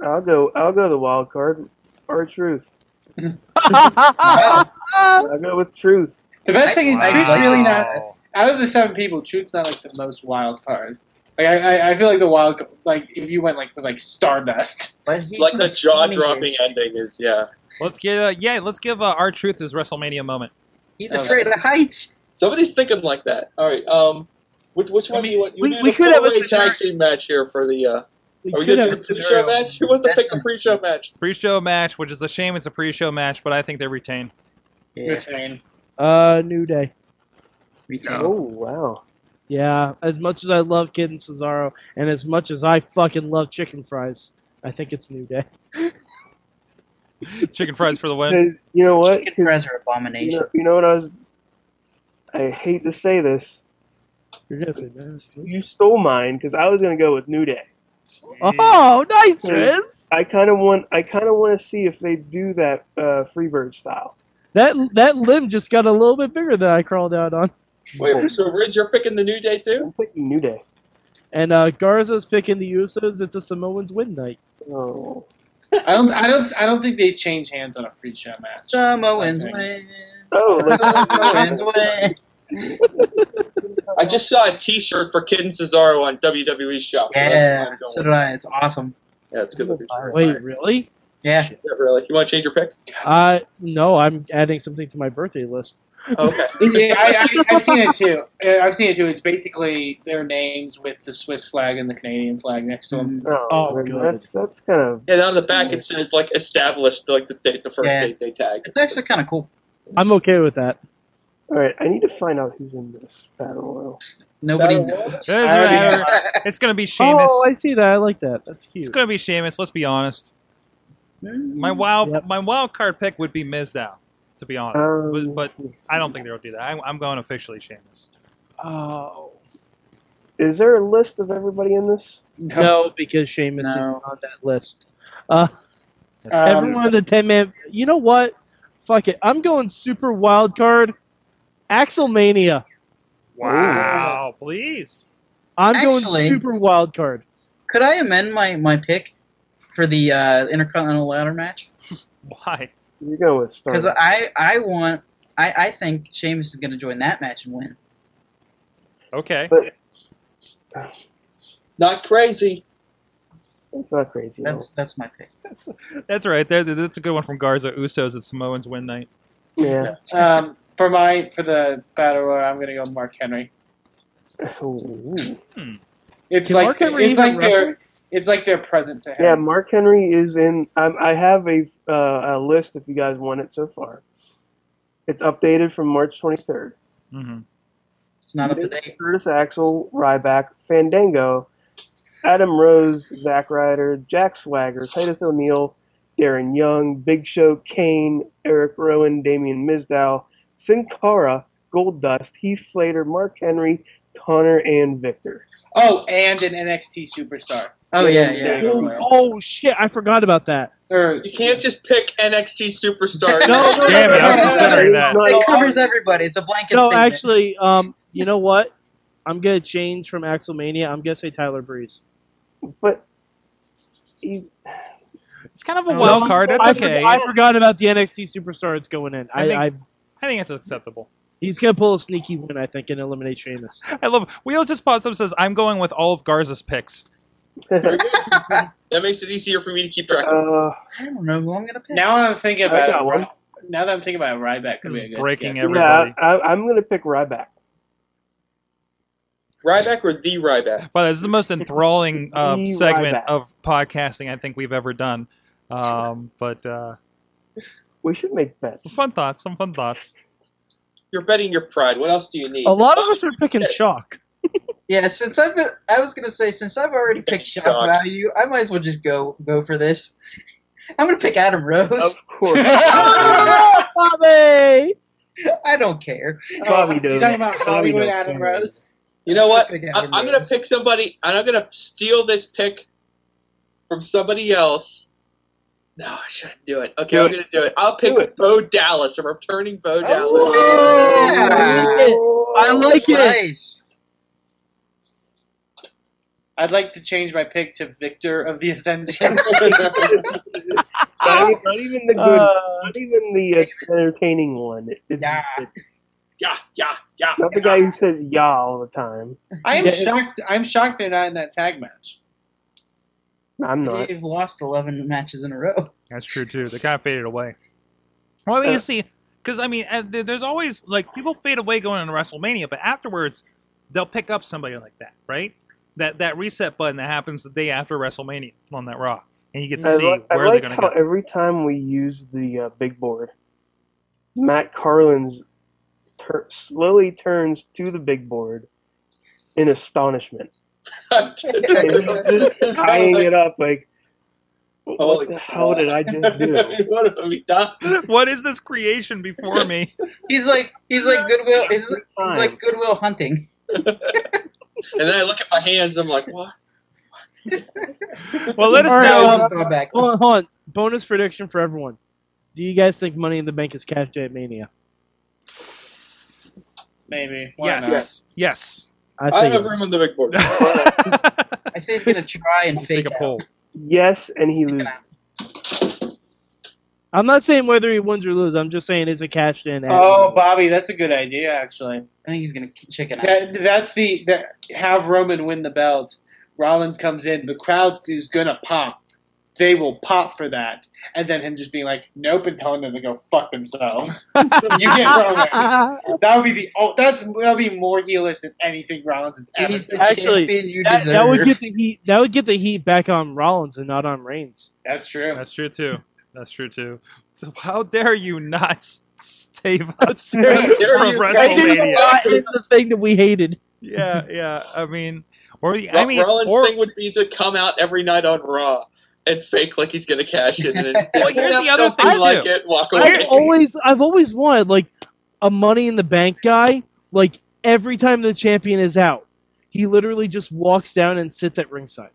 I'll go. I'll go the wild card. R-Truth. Wow. I'll go with truth. The best thing is, I Truth's really not. Out of the seven people, Truth's not like the most wild card. Like I, I, I feel like the wild, like if you went like with like Stardust. Like the jaw dropping ending is, yeah. Let's get. Uh, yeah, let's give uh, R-Truth his WrestleMania moment. He's afraid of heights. Somebody's thinking like that. All right. Um, which, which one do you want? You we- we a could have a tag generic- team match here for the. Uh, We are we gonna do a the pre-show scenario. match? Who wants to pick the pre-show match? Pre-show match, which is a shame it's a pre-show match, but I think they retain. Yeah. Retain. Uh, New Day. Retain. Oh wow. Yeah, as much as I love Kidd and Cesaro, and as much as I fucking love chicken fries, I think it's New Day. Chicken fries for the win. you know what? Chicken 'Cause fries are You abomination. know, you know what I was. I hate to say this. You're gonna say that. You stole mine because I was gonna go with New Day. Oh, nice, Riz. I kind of want. I kind of want to see if they do that uh, Freebird style. That that limb just got a little bit bigger than I crawled out on. Wait, so Riz, you're picking the New Day too? I'm picking New Day. And uh, Garza's picking the Usos. It's a Samoans win night. Oh. I don't, I don't, I don't think they change hands on a pre-show match. Samoans Okay. win. Oh, like, Samoans win. I just saw a T-shirt for Kidd and Cesaro on WWE's shop. so Yeah, what so did I. It's awesome. Yeah, it's a good looking shirt. Wait, really? Yeah. Yeah, really. You want to change your pick? Uh, no, I'm adding something to my birthday list. Okay. yeah, I, I, I've seen it too. Uh, I've seen it too. It's basically their names with the Swiss flag and the Canadian flag next to them. Mhm. oh, Oh, good. that's that's kind of. And on the back it says like established like the date, the first Yeah. date they tagged. It's actually kind of cool. I'm okay with that. All right, I need to find out who's in this battle royal. Nobody Battle knows. Doesn't I already matter. It's gonna be Sheamus. Oh, I see that. I like that. That's cute. It's gonna be Sheamus. Let's be honest. Mm. My wild, Yep. my wild card pick would be Mizdow, to be honest. Um, but, but I don't think they'll do that. I'm, I'm going officially Sheamus. Oh is there a list of everybody in this? no, because Sheamus No. isn't on that list. Uh, Um, everyone in the ten man. You know what? Fuck it. I'm going super wild card. Axelmania. Wow, please. I'm Actually- going super wild card. Could I amend my, my pick for the uh, Intercontinental Ladder match? Why? You're going with Star. Because I, I want I, I think Sheamus is going to join that match and win. Okay. But Not crazy. it's not crazy. That's that's my pick. That's, that's right. There, that's a good one from Garza. Usos at Samoans win night. yeah. Um, for my for the battle royal, I'm gonna go Mark Henry. Ooh. It's Can like Mark Henry it's like their wrestle? it's like their present to him. Yeah, Mark Henry is in. Um, I have a uh, a list if you guys want it so far. It's updated from March 23rd. hmm It's not up to date. Curtis Axel, Ryback, Fandango, Adam Rose, Zack Ryder, Jack Swagger, Titus O'Neil, Darren Young, Big Show, Kane, Eric Rowan, Damien Mizdow, Sin Cara, Goldust, Heath Slater, Mark Henry, Konnor, and Viktor. Oh, and an NXT superstar. Oh yeah, yeah. Yeah. Oh shit! I forgot about that. You can't just pick NXT superstar. No, no, Damn it, I was no, no, considering that. It covers everybody. It's a blanket No, statement. actually, um, you know what? I'm gonna change from Axelmania. I'm gonna say Tyler Breeze. But he, It's kind of a No, wild card. That's I, for- okay. I forgot about the NXT superstar that's going in. I I, think- I I think it's acceptable. he's gonna pull a sneaky win, I think, and eliminate Sheamus. I love. Wheel just pops up and says, "I'm going with all of Garza's picks." That makes it easier for me to keep track. of. uh, I don't know who I'm gonna pick. now I'm thinking about it. one. Now that I'm thinking about it, Ryback could This be a good breaking guess. every- yeah, Everybody. I, I'm gonna pick Ryback. Ryback or the Ryback? But it's the most enthralling uh, The segment Ryback. of podcasting I think we've ever done. Um, but uh, We should make bets. some fun thoughts. Some fun thoughts. You're betting your pride. What else do you need? A lot of us are picking Shock. Yeah, since I've been, I was gonna say since I've already picked shock Shock. value, I might as well just go go for this. I'm gonna pick Adam Rose. Of course. Bobby! I don't care. Bobby You does. talking about Bobby Hollywood does. Adam Rose? You know what? I, Adam I'm gonna pick somebody, and I'm gonna steal this pick from somebody else. No, I shouldn't do it. Okay, Do I'm it. gonna do it. I'll pick it. Bo Dallas. I'm returning Bo Dallas. Oh, I like it. Nice. I'd like to change my pick to Viktor of the Ascension. Not, not even the good, Uh, not even the entertaining one. It's- Yeah. it's yeah, yeah, yeah. not the guy who says "yeah" all the time. I am Yeah. shocked. I'm shocked they're not in that tag match. I'm not. They've lost 11 matches in a row. That's true too. They kind of faded away. Well, I mean, you see, because I mean, uh, there's always like people fade away going into WrestleMania, but afterwards they'll pick up somebody like that, right? That that reset button that happens the day after WrestleMania on that Raw, and you get to I, see li- I where like they're going to go. every time we use the uh, big board, Matt Carlin's tur- slowly turns to the big board in astonishment. And he's tying it up like, what Holy the hell did I just do? what have we done? what is this creation before me? He's like he's like Goodwill. He's, he's like Goodwill Hunting. And then I look at my hands. I'm like, what? well, let us All right, know. well, Throwback. hold on, hold on. Bonus prediction for everyone. Do you guys think Money in the Bank is cash day at Mania? Maybe. Why yes, yes. I I have it room is. on the big board. I say he's gonna try and Let's fake a out. poll. Yes, and he loses. I'm not saying whether he wins or loses. I'm just saying is it cashed in? At Oh, Bobby, that's a good idea. Actually, I think he's gonna chicken out. that, that's the that have Roman win the belt. Rollins comes in, the crowd is gonna pop. They will pop for that, and then him just being like, "Nope," and telling them to go fuck themselves. you get Roman. That would be the oh, that's that would be more heelish than anything Rollins has ever He's the. Actually, champion you that, deserve. that would get the heat. That would get the heat back on Rollins and not on Reigns. That's true. That's true too. That's true too. So how dare you not s- save us from dare you- WrestleMania? That is the thing that we hated. yeah, yeah. I mean, or I mean, Rollins' or, thing would be to come out every night on Raw and fake like he's gonna cash in. And Well, here's the other nothing thing, like too. it. Walk I've away. always, I've always wanted like a Money in the Bank guy. Like every time the champion is out, he literally just walks down and sits at ringside.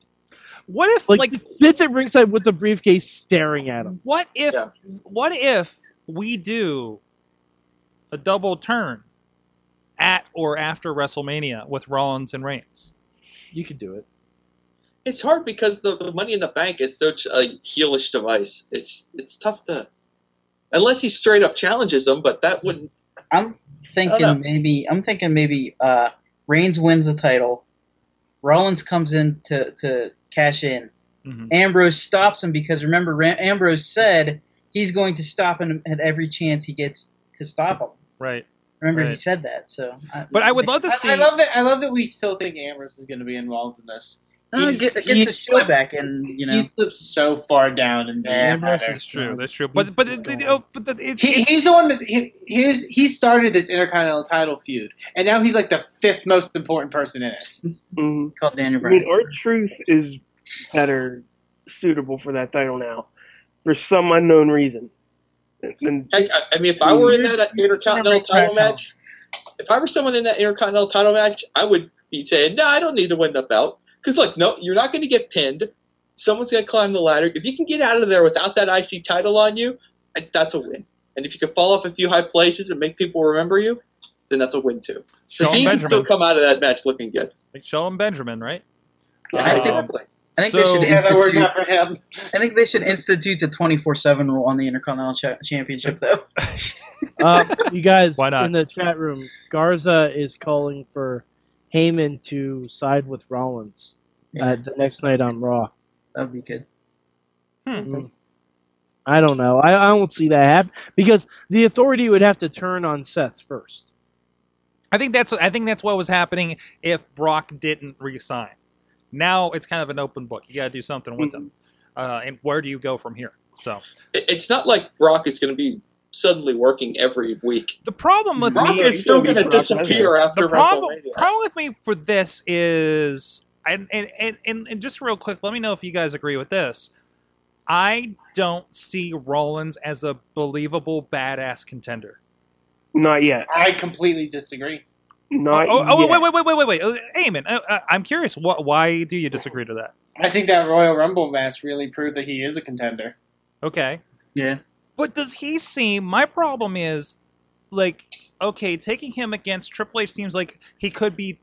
what if Like, like sits at ringside with the briefcase staring at him. what if Yeah. what if we do a double turn at or after WrestleMania with Rollins and Reigns? You could do it. It's hard because the, the Money in the Bank is such a heelish device. It's it's tough to, unless he straight up challenges him. But that wouldn't. I'm I don't know. thinking maybe I'm thinking maybe uh, Reigns wins the title. Rollins comes in to, to cash in. Mhm. Ambrose stops him because remember Ra- Ambrose said he's going to stop him at every chance he gets to stop him. Right. Remember he said that. So, I, But I would love to see. I, I love that. I love that we still think Ambrose is going to be involved in this. Uh, He- get, gets he the show back, and you know He slipped so far down and Yeah, matter. That's true. That's true. But but it, it- oh, but the, it's, He, it's he's the one that he, he's, he started this Intercontinental title feud, and now he's like the fifth most important person in it. Mhm. called Daniel I Bryan. mean, our truth is better suitable for that title now. for some unknown reason. And, and I, I mean, if I were in that Intercontinental title match, if I were someone in that Intercontinental title match, I would be saying, "No, I don't need to win the belt." Because look, no, you're not going to get pinned. Someone's going to climb the ladder. If you can get out of there without that IC title on you, that's a win. And if you can fall off a few high places and make people remember you, then that's a win too. So Shelton Dean can still come out of that match looking good. Like Shelton Benjamin, right? Yeah, Um, exactly. I think So- they should Yeah, that worked institute. out for him. I think they should institute a twenty four seven rule on the Intercontinental Cha- Championship, though. Uh, you guys Why not? in the chat room, Garza is calling for Heyman to side with Rollins Yeah, uh, the next night on Raw. that'd be good. Mm. I don't know. I, I don't see that happen because the authority would have to turn on Seth first. I think that's I think that's what was happening if Brock didn't resign. Now it's kind of an open book. You got to do something with him. Uh, and where do you go from here? So It's not like Brock is going to be suddenly working every week. the problem with Brock me is still gonna going be to Brock disappear Lesnar. after the problem, WrestleMania. problem with me for this is and and, and and and just real quick, let me know if you guys agree with this. I don't see Rollins as a believable badass contender. not yet. I completely disagree. Not oh, oh, yet. wait, wait, wait, wait, wait, wait. Eamon, uh, uh, I'm curious. What? Why do you disagree to that? I think that Royal Rumble match really proved that he is a contender. Okay. Yeah, But does he seem? My problem is, like, okay, taking him against Triple H seems like he could be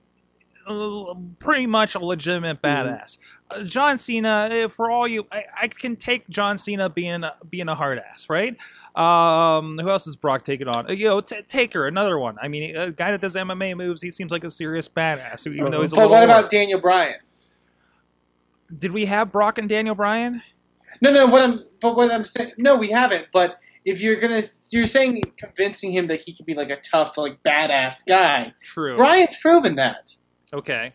uh, pretty much a legitimate badass. Uh, John Cena, eh, for all you, I, I can take John Cena being a, being a hard ass, right? Um, who else is Brock taking on? Uh, you know, t- Taker, another one. I mean, a guy that does MMA moves, he seems like a serious badass, even though he's a But little. what about older. Daniel Bryan? Did we have Brock and Daniel Bryan? No, no. What I'm, but what I'm saying, no, we haven't. But if you're gonna, you're saying convincing him that he can be like a tough, like badass guy. True. Bryan's proven that. Okay.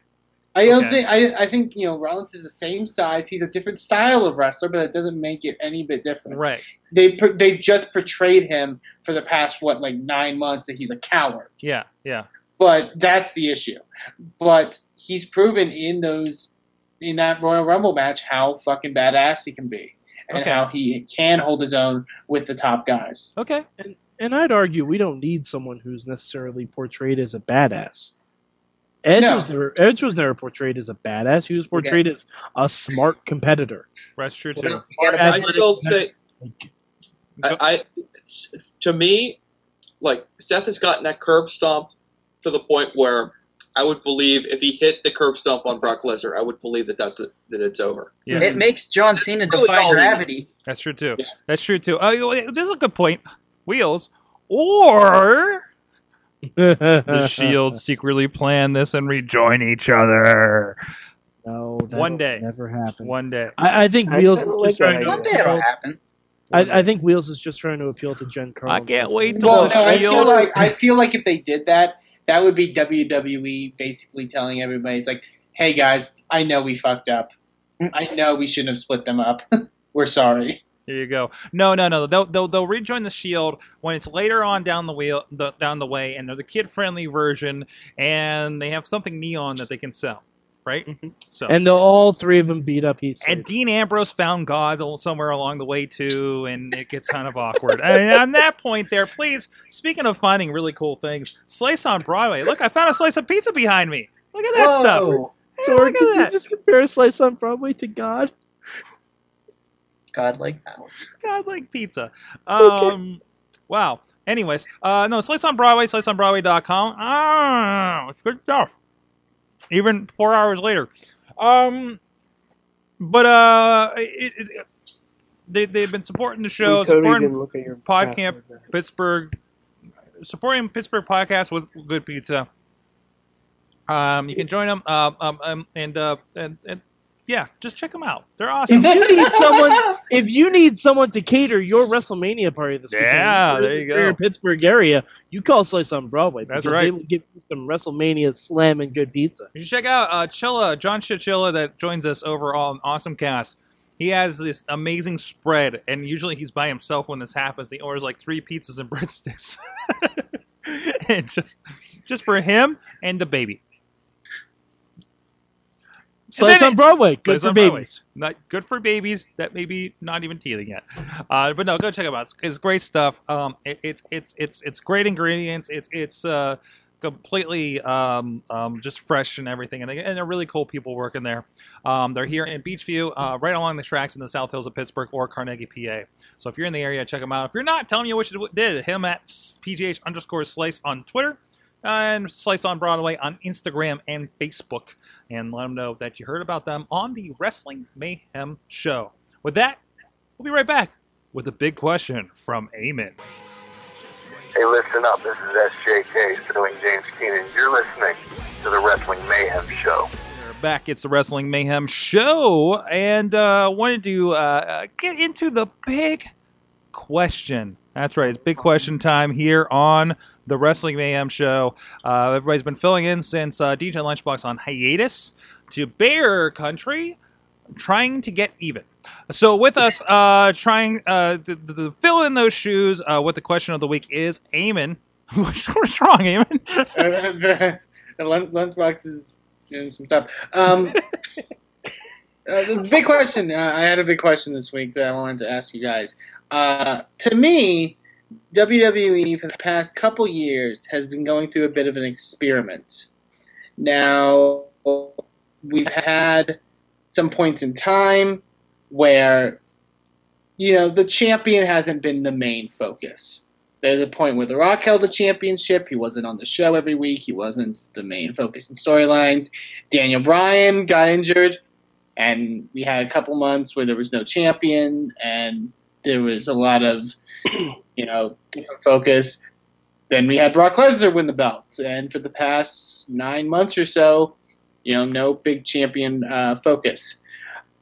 I don't Okay. think. I, I think you know Rollins is the same size. He's a different style of wrestler, but that doesn't make it any bit different. Right. They they just portrayed him for the past what like nine months that he's a coward. Yeah. Yeah. But that's the issue. But he's proven in those in that Royal Rumble match how fucking badass he can be. And Okay. how he can hold his own with the top guys. Okay. And and I'd argue we don't need someone who's necessarily portrayed as a badass. Edge, No. was never, Edge was never portrayed as a badass. He was portrayed as a smart competitor. That's true too. You gotta I still say, I, I to me, like Seth has gotten that curb stomp to the point where I would believe if he hit the curb stomp on Brock Lesnar, I would believe that that's it, that it's over. Yeah. it makes John Cena defy gravity. That's true too. Yeah. That's true too. Oh, you know, this is a good point. Wheels or the Shield secretly plan this and rejoin each other No, that One day. never happen. one day. I, I think I Wheels kinda is like just trying to One day it'll happen. I, I think Wheels is just trying to appeal to Jen Carlin. I can't wait till Well, the no, I feel like I feel like if they did that, that would be WWE basically telling everybody, it's like, hey guys, I know we fucked up. I know we shouldn't have split them up. We're sorry. Here you go. No, no, no. They'll, they'll they'll rejoin the Shield when it's later on down the wheel the, down the way, and they're the kid friendly version, and they have something neon that they can sell, right? So And they'll all three of them beat up Heath. And Dean Ambrose found God somewhere along the way too, and it gets kind of awkward. and on that point, there, please. Speaking of finding really cool things, Slice on Broadway. Look, I found a slice of pizza behind me. Look at that stuff. Whoa. Hey, So look did you at that. just compare Slice on Broadway to God? God like that. God like pizza. Um, wow. Anyways, uh, no, Slice on Broadway, sliceonbroadway.com. Ah, it's good stuff. Even four hours later. Um, but uh, it, it, it- they they've been supporting the show, totally supporting didn't look at your PodCamp. Pittsburgh, supporting Pittsburgh podcast with good pizza. Um, you can join them, uh, um, um, and, uh, and and yeah, just check them out. They're awesome. If you need someone, if you need someone to cater your WrestleMania party this weekend, Yeah, there you go. greater Pittsburgh area, you call Slice on Broadway. That's right. They will give you some WrestleMania slam and good pizza. You should check out uh, Chilla, John Chichilla, that joins us over on Awesome Cast. He has this amazing spread, and usually he's by himself when this happens. He orders like three pizzas and breadsticks, and just just for him and the baby. Slice on Broadway. Good Slice for babies. not good for babies that maybe not even teething yet. Uh, but no, go check them out. It's, it's great stuff. Um, it, it's it's it's it's great ingredients. It's it's uh, completely um, um, just fresh and everything, and, they, and they're really cool people working there. Um, they're here in Beechview, uh, right along the tracks in the South Hills of Pittsburgh or Carnegie, PA. So if you're in the area, check them out. If you're not, tell me what you did. Him at pgh underscore slice on Twitter. And Slice on Broadway on Instagram and Facebook, and let them know that you heard about them on the Wrestling Mayhem show. With that, we'll be right back with a big question from Eamon. Hey, listen up. This is SJK suing James Keenan. You're listening to the Wrestling Mayhem Show. We're back. It's the Wrestling Mayhem show, and uh, wanted to uh, get into the big question. That's right. It's big question time here on the Wrestling Mayhem show. Uh, everybody's been filling in since uh, DJ Lunchbox on hiatus to Bear Country, trying to get even. So with us, uh, trying uh, to, to- fill in those shoes, uh, what the question of the week is, Eamon. What's wrong, Eamon? the lunch, lunchbox is doing some stuff. Um, uh, the big question. Uh, I had a big question this week that I wanted to ask you guys. Uh, to me, WWE for the past couple years has been going through a bit of an experiment. Now, we've had some points in time where, you know, the champion hasn't been the main focus. There's a point where The Rock held the championship. He wasn't on the show every week. He wasn't the main focus in storylines. Daniel Bryan got injured, and we had a couple months where there was no champion, and there was a lot of, you know, different focus. Then we had Brock Lesnar win the belt, and for the past nine months or so, you know, no big champion uh, focus.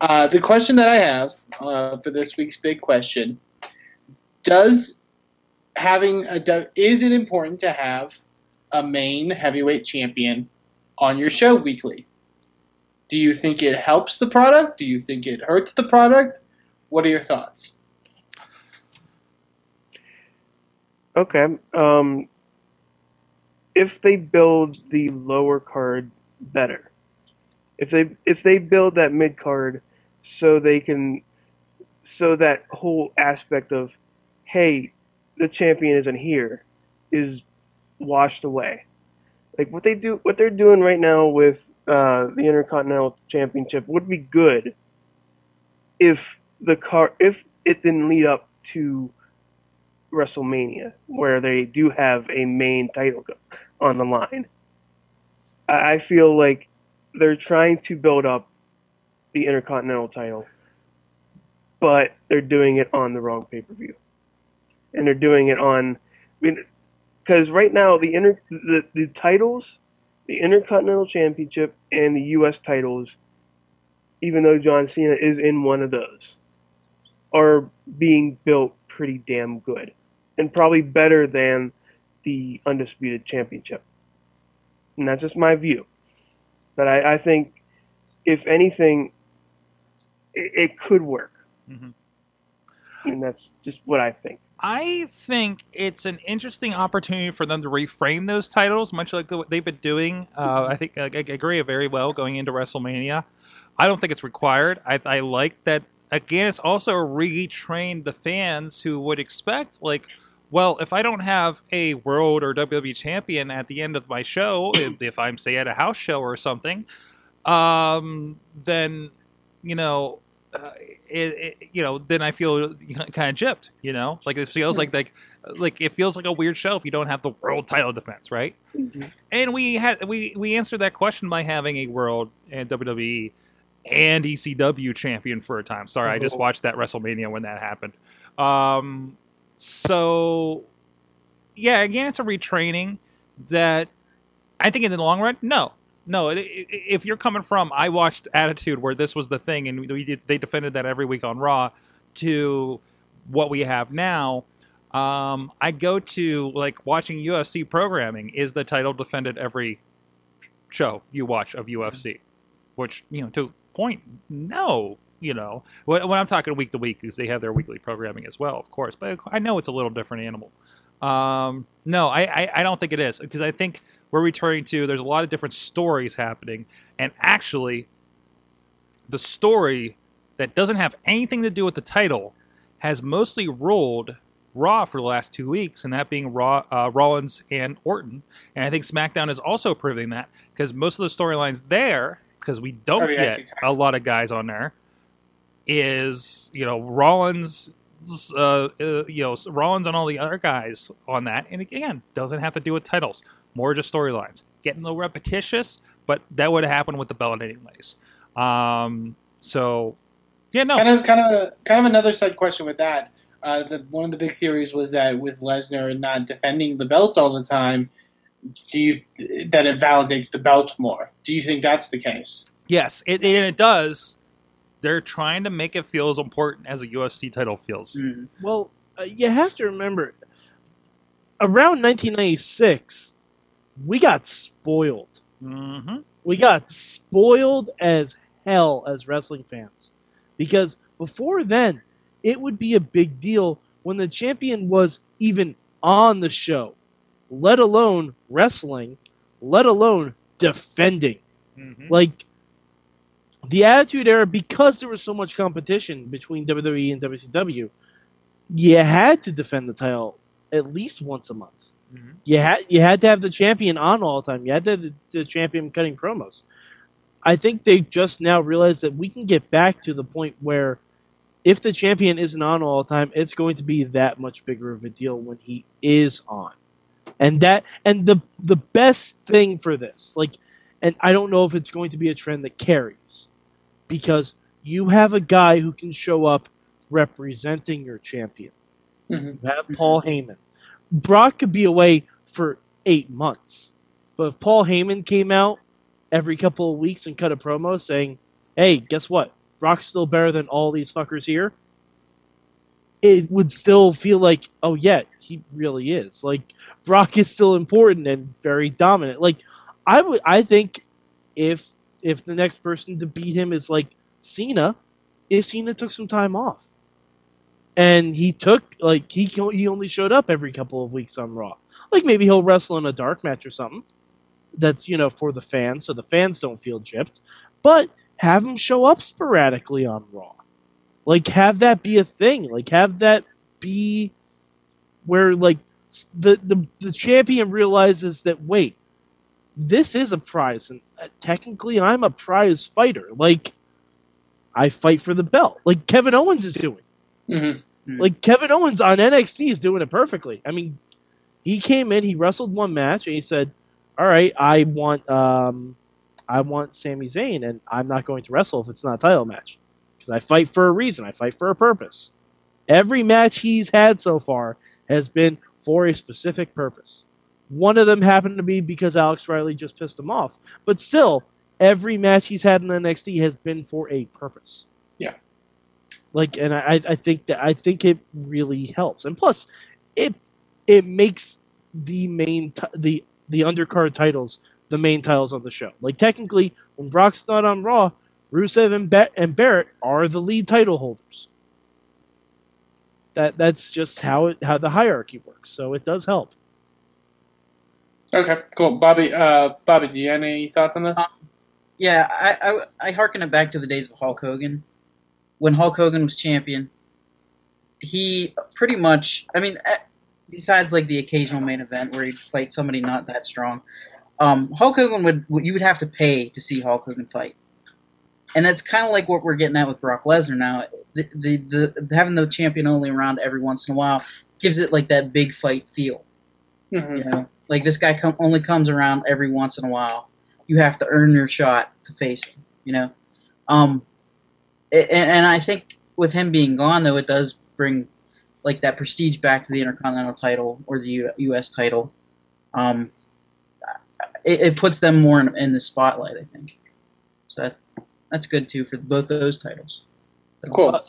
Uh, the question that I have uh, for this week's big question: Does having a is it important to have a main heavyweight champion on your show weekly? Do you think it helps the product? Do you think it hurts the product? What are your thoughts? Okay. Um, if they build the lower card better, if they if they build that mid card so they can so that whole aspect of hey the champion isn't here is washed away like what they do what they're doing right now with uh, the intercontinental championship would be good if the car if it didn't lead up to WrestleMania, where they do have a main title on the line. I I feel like they're trying to build up the Intercontinental title, but they're doing it on the wrong pay per view, and they're doing it on, because right now the inter the, the titles, the Intercontinental Championship and the U.S. titles, even though John Cena is in one of those, are being built pretty damn good and probably better than the undisputed championship. And that's just my view. But I, I think, if anything, it, it could work. Mhm. And that's just what I think. I think it's an interesting opportunity for them to reframe those titles, much like what they've been doing. Uh, I think I, I agree very well going into WrestleMania. I don't think it's required. I, I like that. Again, it's also retrained the fans who would expect, like, well, if I don't have a world or WWE champion at the end of my show, if, if I'm say at a house show or something, um, then you know uh, it, it, you know, then I feel kind of gypped. You know, like it feels like like like it feels like a weird show if you don't have the world title defense, right? And we had we we answered that question by having a world and WWE and ECW champion for a time. Sorry, I just watched that WrestleMania when that happened. Um, so yeah, again, it's a retraining that I think in the long run, no, no. If you're coming from, I watched Attitude where this was the thing, and we did, they defended that every week on Raw, to what we have now. Um, I go to like watching UFC programming. Is the title defended every show you watch of UFC? Which you know, to point, no. You know, when, when I'm talking week to week, because they have their weekly programming as well, of course. But I know it's a little different animal. Um, no, I, I, I don't think it is because I think we're returning to there's a lot of different stories happening, and actually, the story that doesn't have anything to do with the title has mostly rolled Raw for the last two weeks, and that being Raw, uh, Rollins and Orton. And I think SmackDown is also proving that because most of the storylines there, because we don't Oh, yeah, get a lot of guys on there, is you know Rollins. Uh, uh, you know Rollins and all the other guys on that, and again, doesn't have to do with titles, more just storylines. Getting a little repetitious, but that would happen with the belt anyways. Um, so yeah, no, Kind of, kind of, kind of another side question with that. Uh, the, one of the big theories was that with Lesnar not defending the belts all the time, do you that it validates the belt more? Do you think that's the case? yes, it, it, it does. They're trying to make it feel as important as a UFC title feels. Mm. Well, uh, you have to remember, around 1996, we got spoiled. Mm-hmm. We got spoiled as hell as wrestling fans. Because before then, it would be a big deal when the champion was even on the show, let alone wrestling, let alone defending. Mm-hmm. Like, the Attitude Era, because there was so much competition between WWE and WCW, you had to defend the title at least once a month. Mhm. You had you had to have the champion on all the time. You had to have the, the champion cutting promos. I think they just now realized that we can get back to the point where if the champion isn't on all the time, it's going to be that much bigger of a deal when he is on. And that and the the best thing for this, like and I don't know if it's going to be a trend that carries because you have a guy who can show up representing your champion. Mhm. You have Paul Heyman. Brock could be away for eight months, but if Paul Heyman came out every couple of weeks and cut a promo saying, "Hey, guess what? Brock's still better than all these fuckers here," it would still feel like, "Oh yeah, he really is." Like Brock is still important and very dominant. Like I would, I think if if the next person to beat him is like Cena, if Cena took some time off, and he took like he he only showed up every couple of weeks on Raw, like maybe he'll wrestle in a dark match or something. That's you know for the fans, so the fans don't feel gypped, but have him show up sporadically on Raw, like have that be a thing, like have that be where like the the the champion realizes that wait this is a prize, and technically I'm a prize fighter. Like, I fight for the belt, like Kevin Owens is doing. Mm-hmm. Like Kevin Owens on NXT is doing it perfectly. I mean, he came in, he wrestled one match, and he said, "All right, I want, um, I want Sami Zayn, and I'm not going to wrestle if it's not a title match because I fight for a reason. I fight for a purpose. Every match he's had so far has been for a specific purpose. One of them happened to be because Alex Riley just pissed him off, but still, every match he's had in NXT has been for a purpose. Yeah. Like, and I, I think that I think it really helps, and plus, it it makes the main t- the the undercard titles the main titles on the show. Like technically, when Brock's not on Raw, Rusev and, ba- and Barrett are the lead title holders. That that's just how it how the hierarchy works. So it does help. Okay, cool. Bobby, uh, Bobby, do you have any thoughts on this? Yeah, I, I I harken it back to the days of Hulk Hogan. When Hulk Hogan was champion, he pretty much, I mean, eh, besides like the occasional main event where he'd fight somebody not that strong, um, Hulk Hogan would you would have to pay to see Hulk Hogan fight, and that's kind of like what we're getting at with Brock Lesnar now. The, the the having the champion only around every once in a while gives it like that big fight feel. Mhm. You know, like this guy com- only comes around every once in a while. You have to earn your shot to face him. You know, um, and, and I think with him being gone, though, it does bring like that prestige back to the Intercontinental title or the U- U.S. title. Um, it, it puts them more in, in the spotlight, I think. So that that's good too for both those titles. Cool. Uh,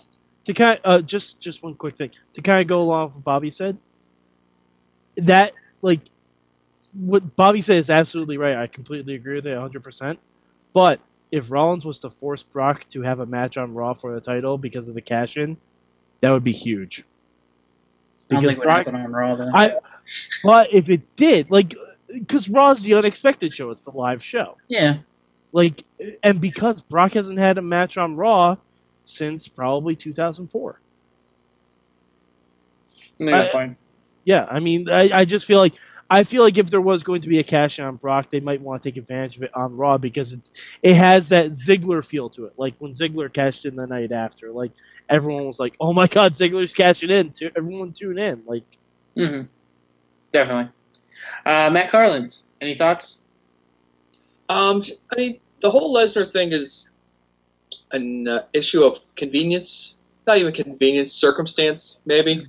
to kind uh, just just one quick thing to kind of go along with what Bobby said. That like what Bobby said is absolutely right. I completely agree with it 100. percent But if Rollins was to force Brock to have a match on Raw for the title because of the cash in, that would be huge. I don't Because think it would happen on Raw though. I, but if it did, like, because Raw's the unexpected show, it's the live show. yeah, Like, and because Brock hasn't had a match on Raw since probably 2004. No, you're I- fine. Yeah, I mean, I, I just feel like I feel like if there was going to be a cash in on Brock, they might want to take advantage of it on Raw because it it has that Ziggler feel to it. Like when Ziggler cashed in the night after, like everyone was like, "Oh my God, Ziggler's cashing in!" Tu- Everyone tune in. Like, Mm-hmm. Definitely. Uh, Matt Carlins, any thoughts? Um, I mean, the whole Lesnar thing is an uh, issue of convenience. Not even convenience, circumstance, maybe.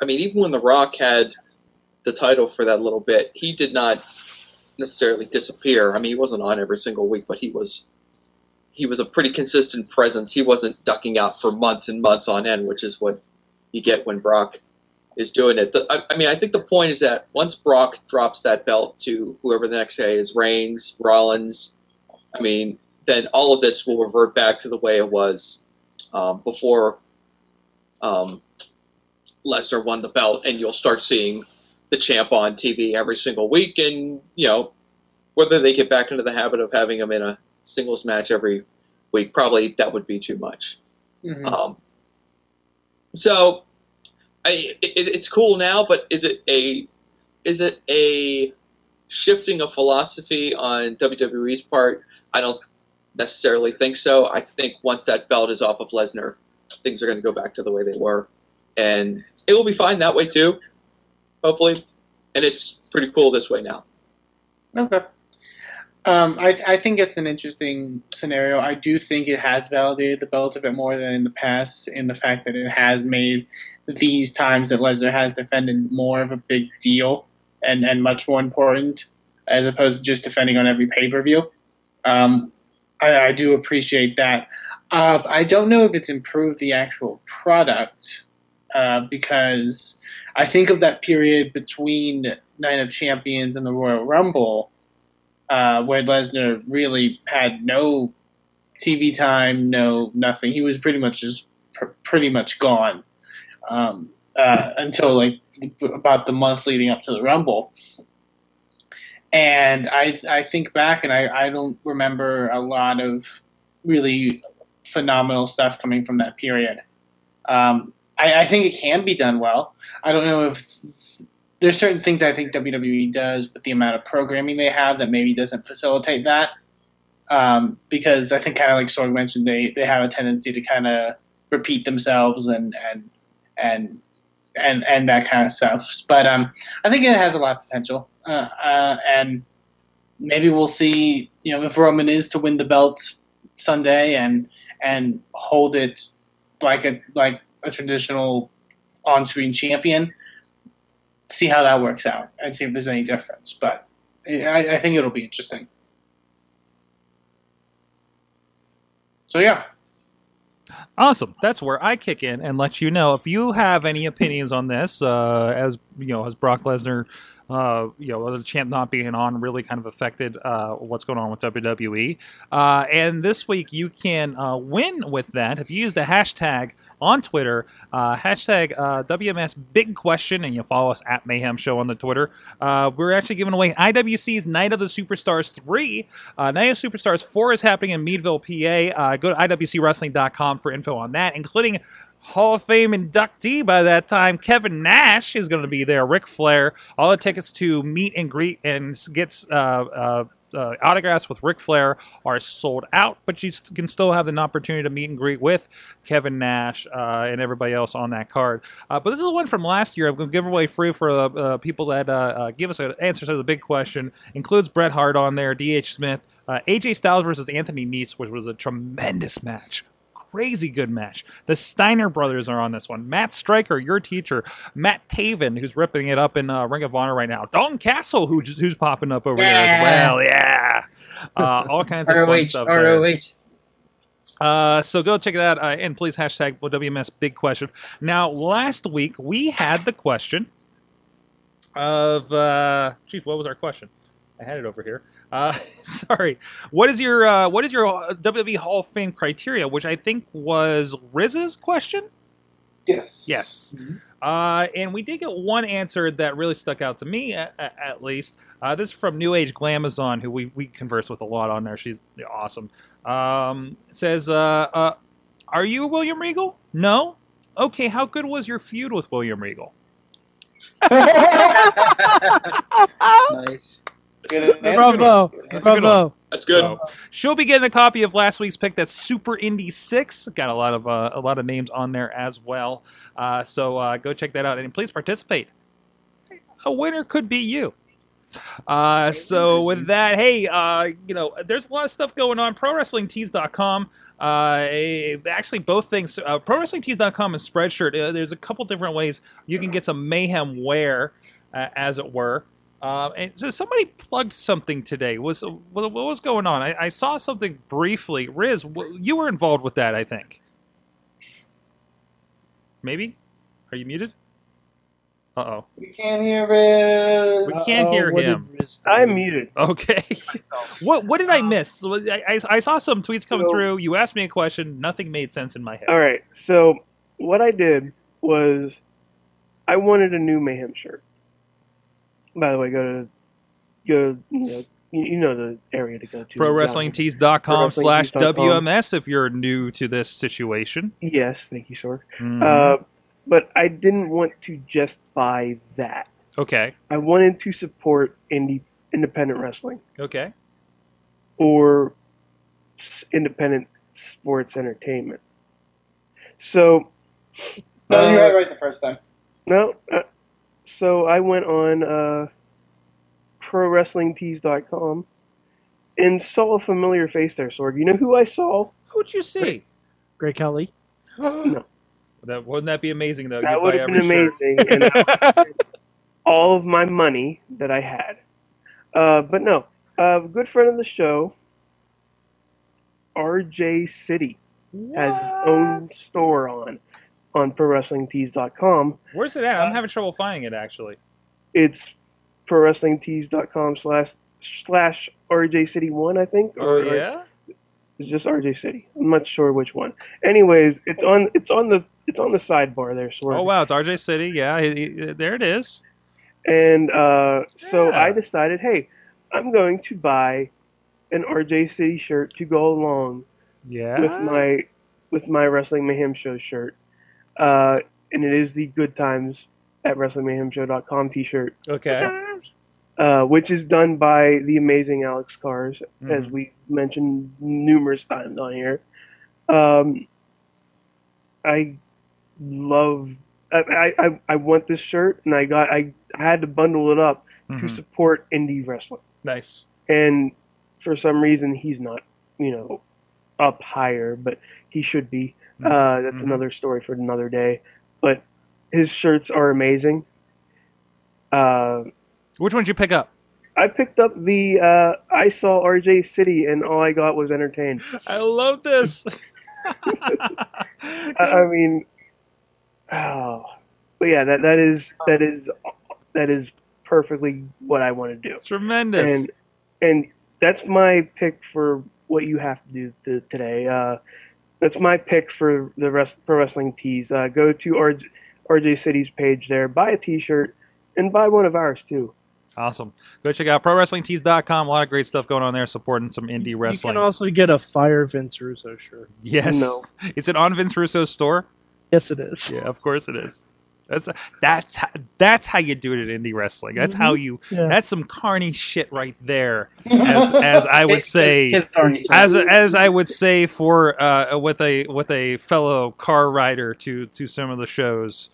I mean, even when The Rock had the title for that little bit, he did not necessarily disappear. I mean, he wasn't on every single week, but he was he was a pretty consistent presence. He wasn't ducking out for months and months on end, which is what you get when Brock is doing it. The, I, I mean, I think the point is that once Brock drops that belt to whoever the next guy is, Reigns, Rollins, I mean, then all of this will revert back to the way it was um, before um, Lesnar won the belt, and you'll start seeing the champ on TV every single week, and you know whether they get back into the habit of having him in a singles match every week, probably that would be too much. Mhm. Um, so, I, it, it's cool now, but is it a is it a shifting of philosophy on WWE's part? I don't necessarily think so. I think once that belt is off of Lesnar, things are going to go back to the way they were, and it will be fine that way too, hopefully. And it's pretty cool this way now. Okay. Um, I, I think it's an interesting scenario. I do think it has validated the belt a bit more than in the past, in the fact that it has made these times that Lesnar has defended more of a big deal and, and much more important, as opposed to just defending on every pay per view. Um, I, I do appreciate that. Uh, I don't know if it's improved the actual product uh, because I think of that period between Night of Champions and the Royal Rumble, uh, where Lesnar really had no TV time, no nothing. He was pretty much just pr- pretty much gone um, uh, until like about the month leading up to the Rumble. And I I think back and I, I don't remember a lot of really phenomenal stuff coming from that period. Um, I, I think it can be done well. I don't know if there's certain things I think WWE does with the amount of programming they have that maybe doesn't facilitate that. Um, because I think kind of like Sorg mentioned, they, they have a tendency to kind of repeat themselves and and and and and that kind of stuff. But um, I think it has a lot of potential, uh, uh, and maybe we'll see. You know, if Roman is to win the belt Sunday and and hold it like a like a traditional on-screen champion, see how that works out and see if there's any difference. But I, I think it'll be interesting. So yeah, Awesome. That's where I kick in and let you know if you have any opinions on this. Uh, as you know, has Brock Lesnar, uh, you know, the champ not being on really kind of affected uh, what's going on with WWE. Uh, and this week you can uh, win with that if you use the hashtag on Twitter, uh, hashtag uh, WMS Big Question, and you follow us at Mayhem Show on the Twitter. We're actually giving away IWC's Night of the Superstars 3. Uh, Night of Superstars 4 is happening in Meadville, PA. Go to IWCWrestling.com for info on that, including Hall of Fame inductee by that time, Kevin Nash is going to be there. Ric Flair. All the tickets to meet and greet and gets uh, uh, uh, autographs with Ric Flair are sold out, but you can still have an opportunity to meet and greet with Kevin Nash uh, and everybody else on that card. Uh, but this is one from last year. I'm going to give away free for uh, uh, people that uh, give us an answer to the big question. Includes Bret Hart on there, D.H. Smith, AJ Styles versus Anthony Neitz, which was a tremendous match crazy good match. The Steiner brothers are on this one. Matt Striker, your teacher. Matt Taven, who's ripping it up in uh, Ring of Honor right now. Dalton Castle, who, who's popping up over there as well. Yeah. Uh, all kinds of fun ROH, stuff. there. ROH. Uh, so go check it out, uh, and please hashtag WMS Big Question. Now, last week we had the question of uh, Chief. What was our question? I had it over here. Uh, sorry. What is your uh, what is your uh, WWE Hall of Fame criteria? Which I think was Riz's question. Yes. Yes. Uh, and we did get one answer that really stuck out to me, at, at least. Uh, this is from New Age Glamazon, who we, we converse with a lot on there. She's awesome. Um, says, uh, uh, Are you William Regal? No? Okay, how good was your feud with William Regal? nice. Good. Bravo. That's a good Bravo. That's good. So, she'll be getting a copy of last week's pick. That's Super Indy Six. Got a lot of uh, a lot of names on there as well. Uh, so uh, go check that out and please participate. A winner could be you. Uh, so with that, hey, uh, you know, there's a lot of stuff going on. ProWrestlingTees.com. Uh, actually, both things. Uh, ProWrestlingTees.com and Spreadshirt. Uh, there's a couple different ways you can get some mayhem wear, uh, as it were. Uh, and so somebody plugged something today. Was what, what was going on? I, I saw something briefly. Riz, you were involved with that, I think. Maybe? Are you muted? Uh oh. We can't hear Riz. We can't Uh-oh, hear him. I'm muted. Okay. what what did I miss? I, I, I saw some tweets coming So- through. You asked me a question. Nothing made sense in my head. All right. So what I did was I wanted a new Mayhem shirt. By the way, go to go. You know, you, you know the area to go to. ProWrestlingTees.com slash WMS if you're new to this situation. Yes, thank you, sir. Mhm. Uh, but I didn't want to just buy that. okay. I wanted to support indie independent wrestling Okay. or independent sports entertainment. So No, you uh, had it right the first time. No. Uh, so I went on uh, ProWrestlingTees.com and saw a familiar face there, Sorg. You know who I saw? Who'd you see? Great Khali. No. That wouldn't that be amazing though? That You'd have been amazing. And I would spend all of my money that I had. Uh, but no, a good friend of the show, RJ City, has his own store on on ProWrestlingTees.com. Where's it at? I'm having trouble finding it actually. It's ProWrestlingTees.com slash slash RJ City one, I think. Oh or- or- yeah. It's just RJ City. I'm not sure which one. Anyways, it's on it's on the it's on the sidebar there, Sorg. Oh wow, it's RJ City. Yeah, he- he- there it is. And uh, so I decided, hey, I'm going to buy an RJ City shirt to go along Yeah. with my with my Wrestling Mayhem Show shirt. Uh, and it is the Good Times at WrestlingMayhemShow.com T-shirt, okay. uh, which is done by the amazing Alex Cars, as Mhm. we mentioned numerous times on here. Um, I love. I, I I want this shirt, and I got I, I had to bundle it up to Mhm. support indie wrestling. Nice. And for some reason, he's not, you know, up higher, but he should be. Uh, that's Mhm. another story for another day. But his shirts are amazing. Uh, Which one did you pick up? I picked up the uh, I saw RJ City, and all I got was entertained. I love this. I, I mean, oh, but yeah, that that is that is that is perfectly what I want to do. Tremendous. and and that's my pick for what you have to do to, today. Uh, that's my pick for the rest pro wrestling tees. Uh, go to RJ, RJ City's page there, buy a T-shirt, and buy one of ours too. Awesome. Go check out ProWrestlingTees.com. A lot of great stuff going on there, supporting some indie wrestling. You can also get a Fire Vince Russo shirt. yes. No. Is it on Vince Russo's store? Yes, it is. Yeah, of course it is. That's that's how, that's how you do it in indie wrestling. That's how you. Yeah. That's some carny shit right there. As as I would say, Kiss Tony, so- as as I would say for uh, with a with a fellow car rider to to some of the shows.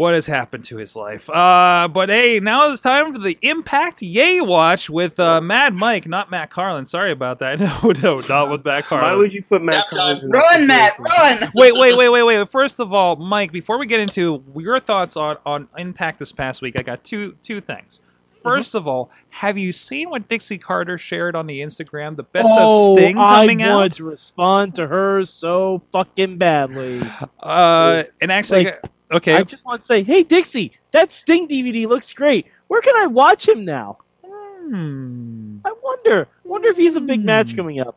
What has happened to his life? Uh, but hey, now it's time for the Impact Yay Watch with uh, Mad Mike, not Matt Carlin. Sorry about that. No, no, not with Matt Carlin. Why would you put Matt Nap Collins time. in that Run, Matt, run! wait, wait, wait, wait, wait. First of all, Mike, before we get into your thoughts on, on Impact this past week, I got two two things. 1st of all, have you seen what Dixie Carter shared on the Instagram? The best oh, of Sting coming out. I out. want to respond to her so fucking badly. Uh, and actually, Like, okay, I just want to say, hey Dixie, that Sting DVD looks great. Where can I watch him now? Hmm. I wonder. Wonder if he's a big match Hmm. coming up.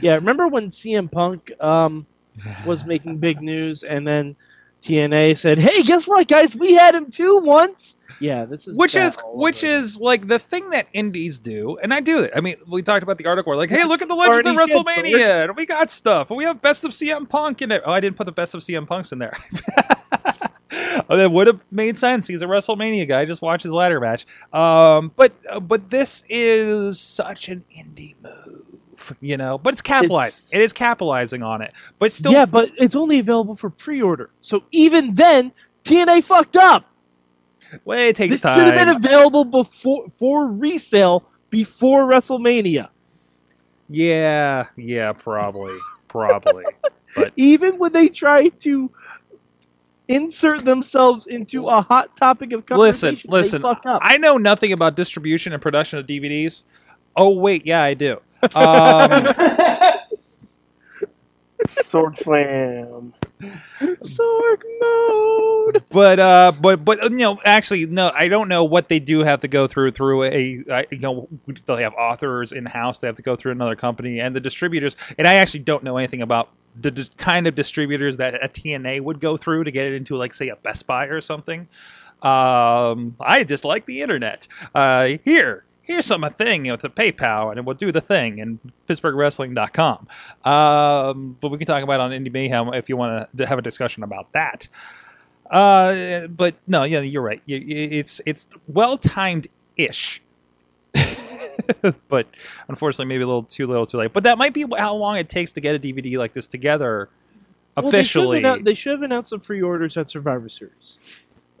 Yeah, remember when CM Punk um was making big news, and then TNA said, "Hey, guess what, guys? We had him too once." Yeah, this is which is which over. is like the thing that indies do, and I do it. I mean, we talked about the article. We're like, hey, look at the Legends of WrestleMania, and we got stuff. And we have best of CM Punk in it. Oh, I didn't put the best of CM Punks in there. oh, that would have made sense. He's a WrestleMania guy. Just watch his ladder match. Um, but uh, but this is such an indie move, you know. But it's capitalized. It's- it is capitalizing on it. But still, yeah, but it's only available for pre-order. So even then, TNA fucked up. well, it takes This should have been available before for resale before WrestleMania. Yeah, yeah, probably, probably. But even when they try to insert themselves into a hot topic of listen, conversation, listen. up. I know nothing about distribution and production of DVDs. Oh wait, yeah, I do. Um, Sword slam. Sorg mode. but uh, but but you know, actually, no, I don't know what they do have to go through through a I, you know they have authors in house. They have to go through another company and the distributors. And I actually don't know anything about the dis- kind of distributors that a TNA would go through to get it into like say a Best Buy or something. Um, I just like the internet. Uh, here, here's some thing with the PayPal, and it will do the thing, and PittsburghWrestling.com. Um, but we can talk about it on Indie Mayhem if you want to have a discussion about that. Uh, but no, yeah, you're right. You- you- It's it's well timed ish. but unfortunately, maybe a little too little, too late. But that might be how long it takes to get a DVD like this together Well, they should officially. annou- they should have announced some pre-orders at Survivor Series.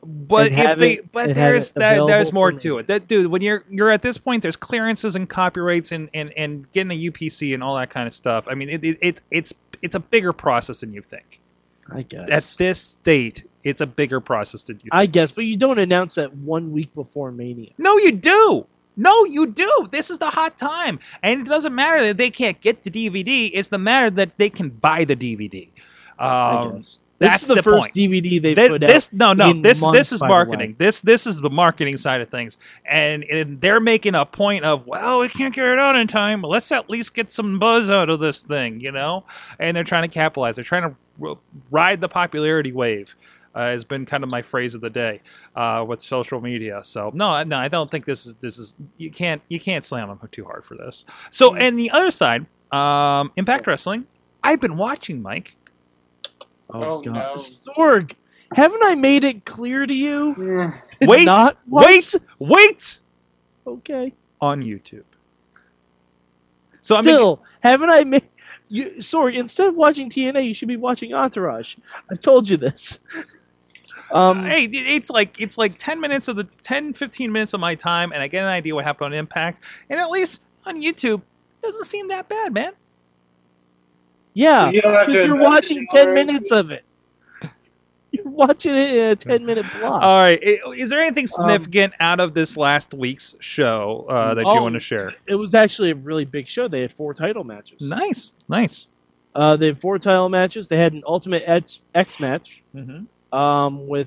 But and if they, it- but there's that, there's more to it. That dude, when you're you're at this point, there's clearances and copyrights and and, and getting a UPC and all that kind of stuff. I mean, it, it, it it's it's a bigger process than you think. I guess. At this state, it's a bigger process than you. think. I guess, but you don't announce that one week before Mania. No, you do. No, you do. This is the hot time, and it doesn't matter that they can't get the DVD. It's the matter that they can buy the DVD. I Um, that's the, the first point. DVD they this, put this out. no no this months, this is marketing this this is the marketing side of things and, and they're making a point of well we can't get it out in time but let's at least get some buzz out of this thing you know and they're trying to capitalize they're trying to r- ride the popularity wave uh, has been kind of my phrase of the day uh, with social media. So no, no, I don't think this is this is you can't you can't slam them too hard for this. So and the other side, um, Impact Wrestling. I've been watching Mike. Oh, God. no. Sorg, haven't I made it clear to you? to Wait, not wait, wait Okay. on YouTube. So I mean, Still, haven't I made? You, Sorry, instead of watching TNA, you should be watching Entourage. I've told you this. Um, hey, it's like it's like 10 minutes of the 10 15 minutes of my time and I get an idea what happened on Impact and at least on YouTube it doesn't seem that bad, man. Yeah, You don't have to because you're watching ten order. minutes of it. You're watching it in a ten minute block. All right, is there anything significant out of this last week's show uh, that you Oh, want to share? it was actually a really big show. They had four title matches. Nice, nice. Uh, they had four title matches. They had an Ultimate X, X match Mm-hmm. um, with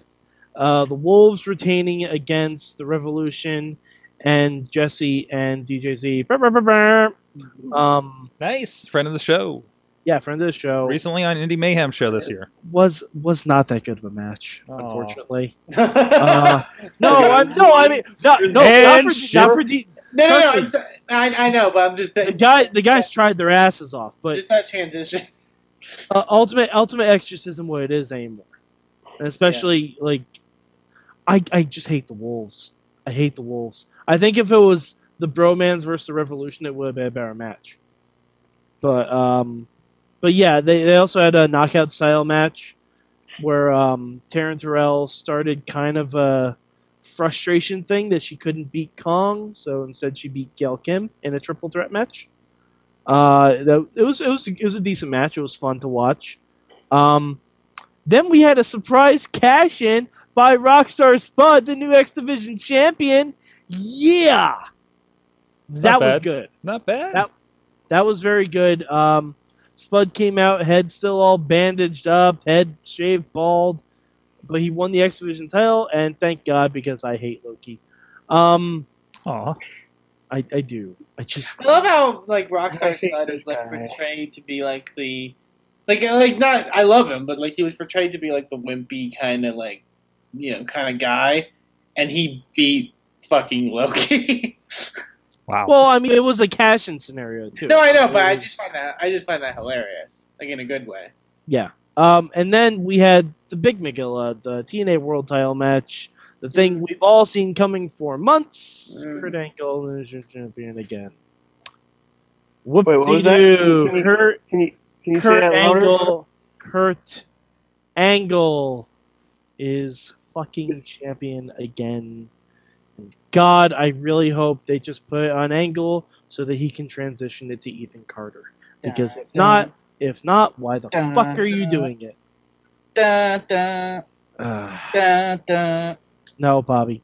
uh, the Wolves retaining against the Revolution and Jesse and DJZ. Um, Nice, friend of the show. Yeah, friend of the show. Recently on Indie Mayhem show this year. was was not that good of a match, Aw. unfortunately. Uh, no, I, no, I mean, not, no, not And for, not for D, no, no, no. trust. I'm so, I, I know, but I'm just the that, guy. The guys tried their asses off, but just that transition. uh, ultimate ultimate X what it is anymore. And especially like, I I just hate the Wolves. I hate the Wolves. I think if it was the Bromans versus the Revolution, it would have been a better match. But um, but yeah, they they also had a knockout style match where um Taryn Terrell started kind of a frustration thing that she couldn't beat Kong, so instead she beat Gail Kim in a triple threat match. Uh, that, it was it was it was a decent match. It was fun to watch. Um, then we had a surprise cash in by Rockstar Spud, the new X Division champion. Yeah, that was good. Not bad. That- That was very good. Um, Spud came out, head still all bandaged up, head shaved bald, but he won the X Division title, and thank God because I hate Low Ki. Um, Aw. I, I do. I just I love how like I Rockstar Spud is like guy. portrayed to be like the Like, like not. I love him, but like he was portrayed to be like the wimpy kind of like, you know, kind of guy, and he beat fucking Low Ki. Wow. Well, I mean, it was a cash-in scenario too. no, I know, but It I just find that I just find that hilarious, like in a good way. Yeah. Um, and then we had the Big McGilla, the TNA World Title match, the thing we've all seen coming for months. Mm. Kurt Angle is your champion again. Whoop Wait, what was that? doo Can you- Kurt, Can you can you say that louder? Angle, Kurt Angle is fucking champion again. And God, I really hope they just put it on Angle so that he can transition it to Ethan Carter. Because if not, if not, why the Dun, fuck are you dun. doing it? Da, da, Ugh. da, da. no, Bobby.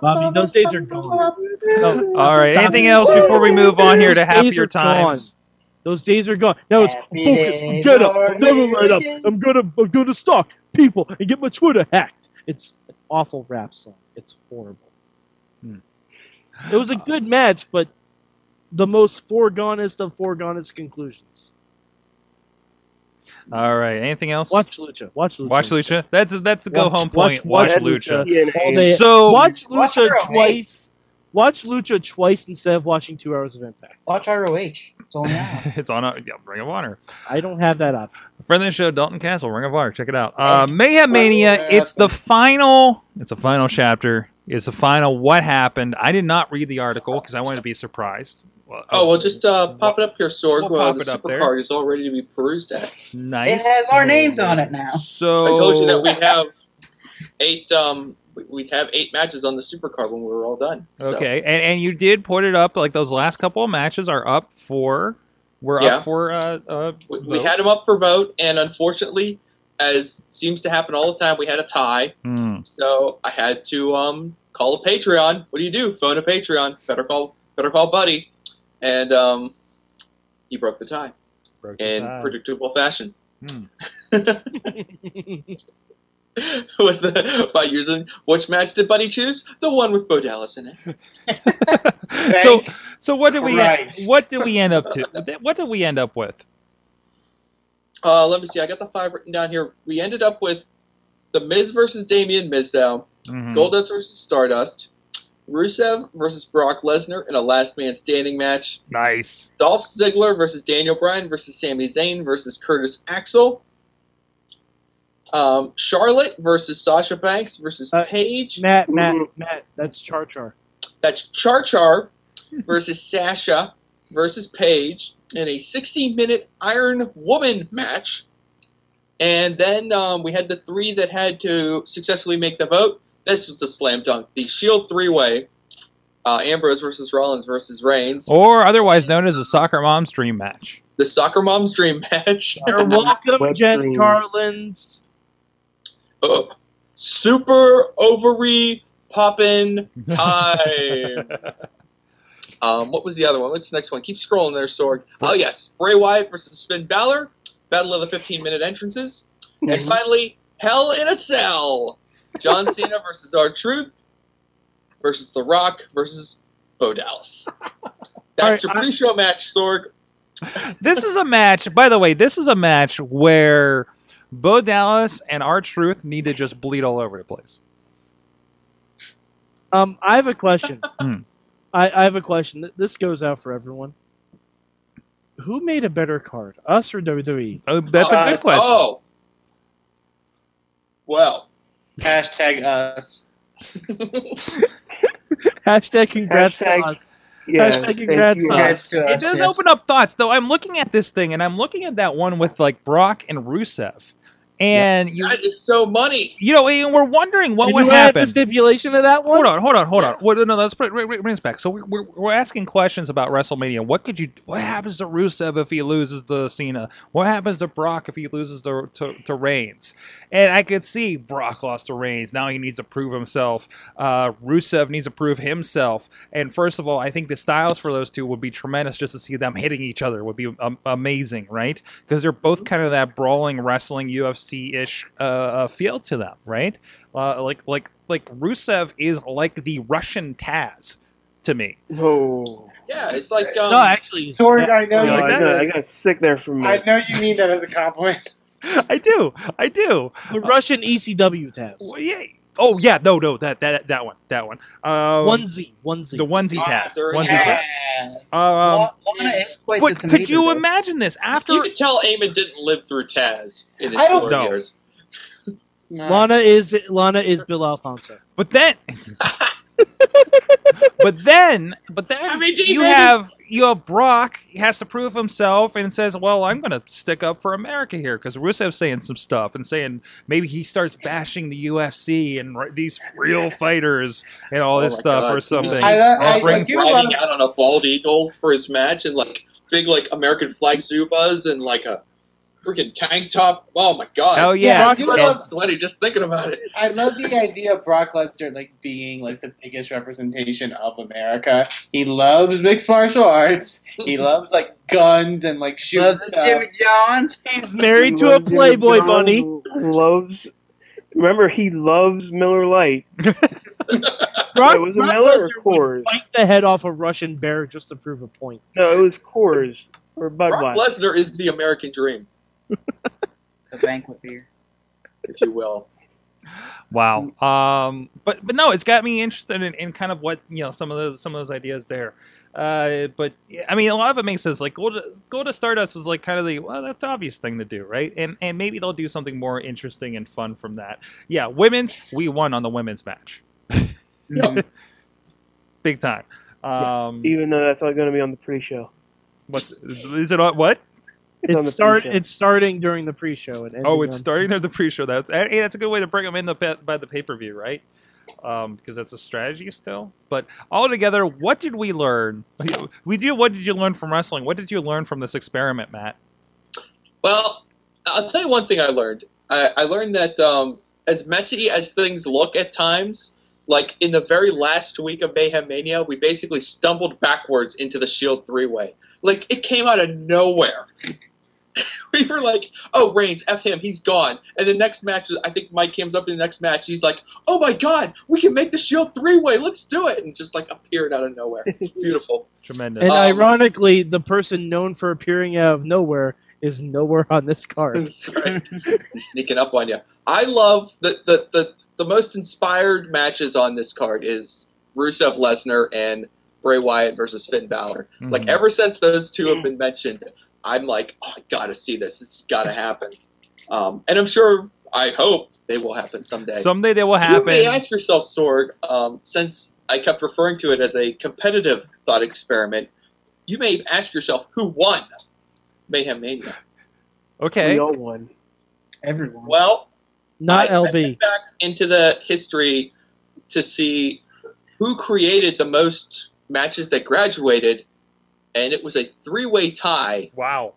Bobby, those days are gone. No, All right. stop Anything it. else before we move on here to happier are gone. times? Those days are gone. Now it's Happy focus. Get up. never here right up. I'm gonna I'm gonna stalk people and get my Twitter hacked. It's an awful rap song. It's horrible. It was a good match, but the most foregonest of foregonest conclusions. All right. Anything else? Watch Lucha. Watch Lucha. Watch Lucha. That's that's the go home point. Watch, watch Lucha. TNA. All day. So Watch Watch Lucha ROH. twice. Watch Lucha twice instead of watching two hours of Impact. Watch ROH. It's only on. it's on a yeah, Ring of Honor. I don't have that option. Friend of the show, Dalton Castle, Ring of Honor. Check it out. Uh, Mayhem Mania. It's the final. It's a final chapter. It's the final. What happened? I did not read the article because I wanted to be surprised. Well, Oh well, just uh, pop it up here, Sorg. We'll uh, the it up super there. card is all ready to be perused at. nice. It has our names on it now. So I told you that we have eight. Um, we- we have eight matches on the supercard when we were all done. So, Okay, and and you did put it up like those last couple of matches are up for. We're Yeah. up for. Uh, uh, we, we had them up for vote, and unfortunately, as seems to happen all the time, we had a tie. Hmm. So I had to um, call a Patreon. What do you do? Phone a Patreon. Better call. Better call Buddy. And um, he broke the tie Broke the in tie. predictable fashion. Hmm. with the, by using which match did Buddy choose? The one with Bo Dallas in it. so so what did we Christ. what did we end up to what did we end up with? Uh, let me see. I got the five written down here. We ended up with the Miz versus Damien Mizdow, Mhm. Goldust versus Stardust, Rusev versus Brock Lesnar in a last man standing match, Nice. Dolph Ziggler versus Daniel Bryan versus Sami Zayn versus Curtis Axel, um, Charlotte versus Sasha Banks versus Uh, Paige. Matt, Matt. Matt. That's Char Char. That's Char Char versus Sasha versus Paige in a 60 minute Iron Woman match. And then um, we had the three that had to successfully make the vote. This was the slam dunk. The Shield three way uh, Ambrose versus Rollins versus Reigns. Or otherwise known as the Soccer Mom's Dream Match. The Soccer Mom's Dream match. You're welcome, Web Jen dream. Carlins. Uh, super ovary poppin' time. um, what was the other one? What's the next one? Keep scrolling there, Sorg. Oh, yes. Bray Wyatt versus Finn Balor. Battle of the 15 minute entrances. And finally, Hell in a Cell. John Cena versus R-Truth versus The Rock versus Bo Dallas. That's your Alright, I- pre show match, Sorg. this is a match, by the way, this is a match where Bo Dallas and R-Truth need to just bleed all over the place. Um, I have a question. Hmm. I, I have a question. This goes out for everyone. Who made a better card, us or WWE? Oh, that's a Uh, good question. Oh. Well. Hashtag us. Hashtag congrats to us. Yeah, Hashtag thank congrats to us. To It us, does yes. open up thoughts, though. I'm looking at this thing, and I'm looking at that one with like Brock and Rusev, and you, That is so money. you know, and we're wondering what Did would you add the happen. stipulation of that one? Hold on, hold on, hold on. Wait, no, let's put bring us back. So we're, we're, we're asking questions about WrestleMania. What could you? What happens to Rusev if he loses to Cena? What happens to Brock if he loses to, to, to Reigns? And I could see Brock lost to Reigns. Now he needs to prove himself. Uh, Rusev needs to prove himself. And first of all, I think the styles for those two would be tremendous. Just to see them hitting each other would be um, amazing, right? Because they're both kind of that brawling, wrestling, UFC ish uh, uh, feel to them, right? Uh, like like like Rusev is like the Russian Taz to me. Oh, Yeah, it's like um, no, actually, it's- Sorg, I know You No, you. like I, got, I got sick there for a I minute. know you mean that as a compliment. I do. I do. the Russian ECW Taz. Well, yeah. Oh yeah, no, no, that that that one, that one. Um, One Z, one Z. the onesie Taz, there onesie is- Taz. Um, Lana is quite but the could you though. imagine this after? you could tell Eamon didn't live through Taz in his I don't glory know. years. Lana is Lana is Bill Alfonso. But then, but then, but then I mean, you David- have you have Brock has to prove himself and says, "Well, I'm going to stick up for America here," because Rusev's saying some stuff and saying maybe he starts bashing the UFC and r- these real fighters and all Oh this stuff God. or something. I, I, I, Or brings- riding out on a bald eagle for his match and like big like American flag Zubaz and like a freaking tank top. Oh my god! Oh yeah! I do I'm sweaty just thinking about it. I love the idea of Brock Lesnar like being like the biggest representation of America. He loves mixed martial arts. He loves like guns and like shooting Loves stuff. Jimmy Johns. He's married to a Loves Jimmy Playboy John, bunny. Loves. Remember, he loves Miller Lite. Brock, Wait, was it Brock Miller or Lesnar would Coors? Bite the head off a Russian bear just to prove a point. No, it was Coors or Budweiser. Brock Budweiser. Lesnar is the American dream, The banquet beer. if you will. Wow. Um, but but no, it's got me interested in, in kind of what you know some of those some of those ideas there. Uh, but I mean, a lot of it makes sense. Like go to go to Stardust was like kind of the well, that's the obvious thing to do, right? And and maybe they'll do something more interesting and fun from that. Yeah, women's we won on the women's match, big time. Um, Even though that's all going to be on the pre-show. what's is it on what? It's on the It's start. pre-show. It's starting during the pre-show and Oh, it's on- starting at the pre-show. That's hey, that's a good way to bring them in the pa- by the pay-per-view, right? Um, because that's a strategy still. But altogether, what did we learn? We do. What did you learn from wrestling? What did you learn from this experiment, Matt? Well, I'll tell you one thing I learned. I, I learned that um, as messy as things look at times, like in the very last week of Mayhem Mania, we basically stumbled backwards into the Shield three way. Like it came out of nowhere. we were like, "Oh, Reigns, f him, he's gone." And the next match, I think Mike comes up in the next match. He's like, "Oh my God, we can make the Shield three way. Let's do it!" And just like appeared out of nowhere. Beautiful. Tremendous. And Um, ironically, the person known for appearing out of nowhere is nowhere on this card. That's right. Sneaking up on you. I love the, the the the most inspired matches on this card is Rusev Lesnar and Bray Wyatt versus Finn Balor. Like Mhm. ever since those two have been mentioned, I'm like, oh, I gotta see this. This has gotta happen. Um, and I'm sure, I hope they will happen someday. Someday they will happen. You may ask yourself, Sorg, um, since I kept referring to it as a competitive thought experiment, you may ask yourself who won Mayhem Mania. Okay. We all won. Everyone. Well, Not I, I LB. went back into the history to see who created the most matches that graduated, and it was a three-way tie. Wow.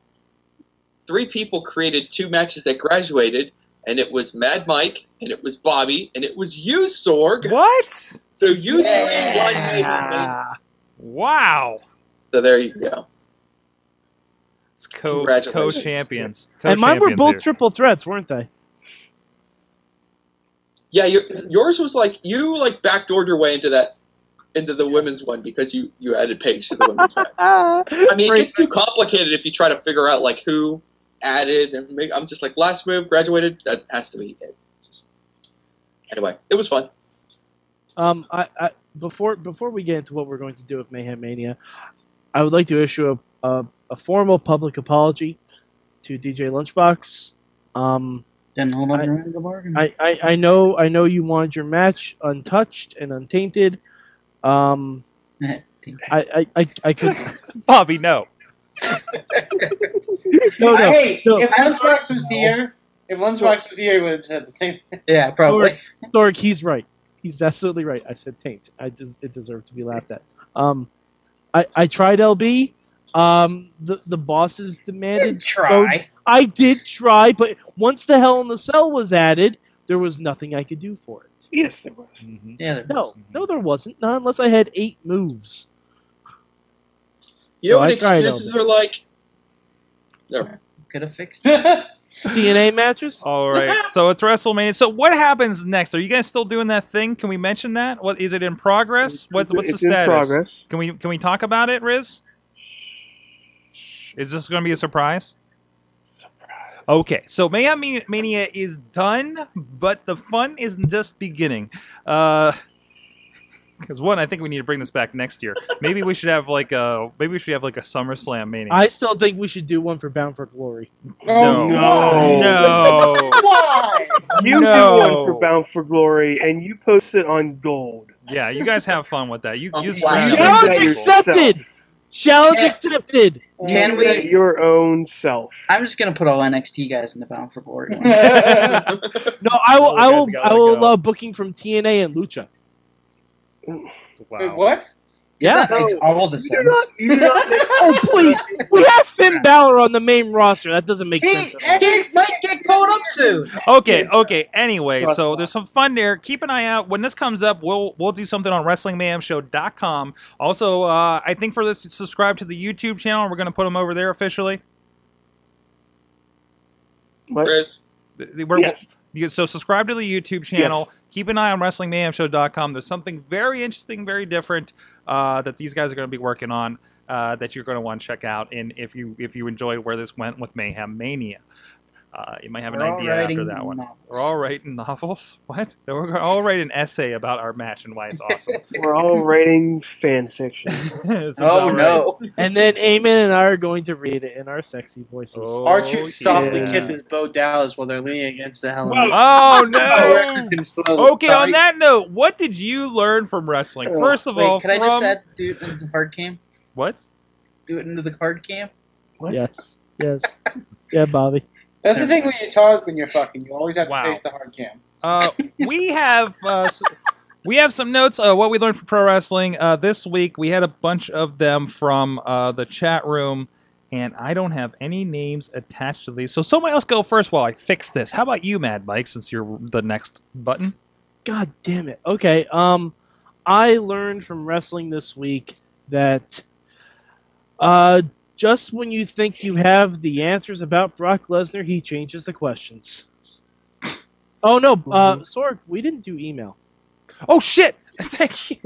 Three people created two matches that graduated, and it was Mad Mike, and it was Bobby, and it was you, Sorg. What? So you three won Wow. So there you go. It's co co champions. And mine were both triple threats, weren't they? Yeah, your, yours was like you like backdoored your way into that into the women's one because you you added Paige to the women's match. I mean, it gets too complicated if you try to figure out like who added and make, I'm just like last move graduated. That has to be it. Just- anyway, it was fun. Um, I, I before before we get into what we're going to do with Mayhem Mania, I would like to issue a a, a formal public apology to DJ Lunchbox. Um, Then hold on I- to the bargain. I, I, I know I know you wanted your match untouched and untainted. Um, I, I, I, I could Bobby, no. no no hey, no. if Lunchbox was here, if Lunchbox was here, he would have said the same thing. yeah, probably. Thork, he's right. He's absolutely right. I said taint. I des- it deserved to be laughed at. Um, I, I tried LB. Um, the the bosses demanded. Try. I did try, but once the Hell in the Cell was added, there was nothing I could do for it. Yes, there was. Mm-hmm. Yeah, there No, was. Mm-hmm. no, there wasn't. Not unless I had eight moves. You know So what I excuses are like? Never mind. Could have fixed it. That's TNA matches. All right, so it's WrestleMania. So what happens next? Are you guys still doing that thing? Can we mention that? What is it in progress? What, what's it's the in status? progress. Can we can we talk about it, Riz? Is this going to be a surprise? Okay, so Mayhem Mania is done, but the fun is just beginning. Uh, because one, I think we need to bring this back next year. Maybe we should have like a maybe we should have like a SummerSlam Mania. I still think we should do one for Bound for Glory. Oh, No. no. no, Why? You No. do one for Bound for Glory, and you post it on Gold. yeah, you guys have fun with that. You Oh, you wow. You Challenge with yourself. accepted. Challenge Yeah. accepted. Can we- your own self? I'm just gonna put all NXT guys in the Bound for Glory. No, I will. I will. I will go. love booking from TNA and Lucha. Wait, Wow. what? Yeah. that makes all the You do not. sense. You do not Oh please, we have Finn Balor on the main roster. That doesn't make He, sense. At all. he might get called up soon. Okay, okay. Anyway, so there's some fun there. Keep an eye out. When this comes up, we'll we'll do something on WrestlingMayhemShow.com. Also, uh, I think for this, subscribe to the YouTube channel. We're going to put them over there officially. What? Riz, Th- we're- Yes. you- So subscribe to the YouTube channel. Keep an eye on WrestlingMayhemShow.com. There's something very interesting, very different uh, that these guys are going to be working on uh, that you're going to want to check out. And if you if you enjoyed where this went with Mayhem Mania, uh, you might have an We're all idea after that one. novels. We're all writing novels. What? We're all writing an essay about our match and why it's awesome. We're all writing fan fiction. Oh about no! And then Eamon and I are going to read it in our sexy voices. Oh, Archer softly yeah. kisses Bo Dallas while they're leaning against the helmet. right. Oh Directed no! Okay, on that note, what did you learn from wrestling? First of Wait, all, can I just add do it into the card cam? what? Do it into the card cam? What? Yes. Yes. yeah, Bobby. That's the thing when you talk when you're fucking. You always have to face the hard cam. Uh, we have uh, s- we have some notes. Uh, what we learned from pro wrestling uh, this week. We had a bunch of them from uh, the chat room, and I don't have any names attached to these. So someone else go first while I fix this. How about you, Mad Mike? Since you're the next button. God damn it. Okay. Um, I learned from wrestling this week that uh, just when you think you have the answers about Brock Lesnar, he changes the questions. Oh no, uh, Sorg, we didn't do email. Oh shit! Thank you.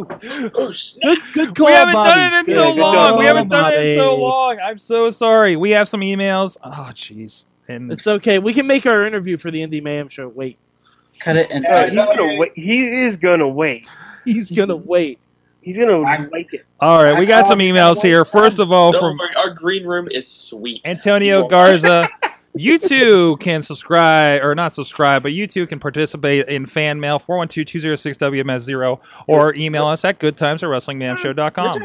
oh snap! Good, good call, we haven't Bobby. done it in Good so good long. job, we haven't done it in so long. I'm so sorry. We have some emails. Oh jeez. And It's okay. We can make our interview for the Indie Mayhem show. Wait, Cut it and Uh, Yeah, he's gonna wait. He is gonna wait. he's gonna wait. He's gonna I- like it. all right, we got some emails here. First of all, from worry, our green room is sweet. Antonio Garza. You too can subscribe, or not subscribe, but you too can participate in fan mail 412-206-WMS0 or email us at goodtimes at wrestlingmanshowcom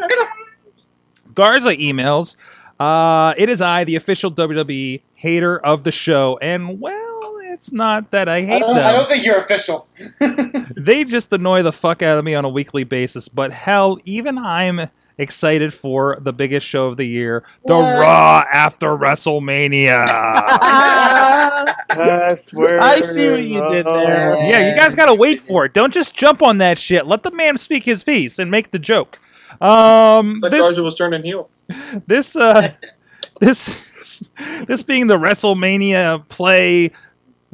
Garza emails, uh, it is I, the official WWE hater of the show, and well, it's not that I I hate don't, I don't think you're official. They just annoy the fuck out of me on a weekly basis, but hell, even I'm excited for the biggest show of the year, the What? Raw after WrestleMania. That's where I see what you did there. Yeah, you guys gotta wait for it. Don't just jump on that shit. Let the man speak his piece and make the joke. Um, Like this, Garza was turning heel. this, uh, this, this being the WrestleMania play,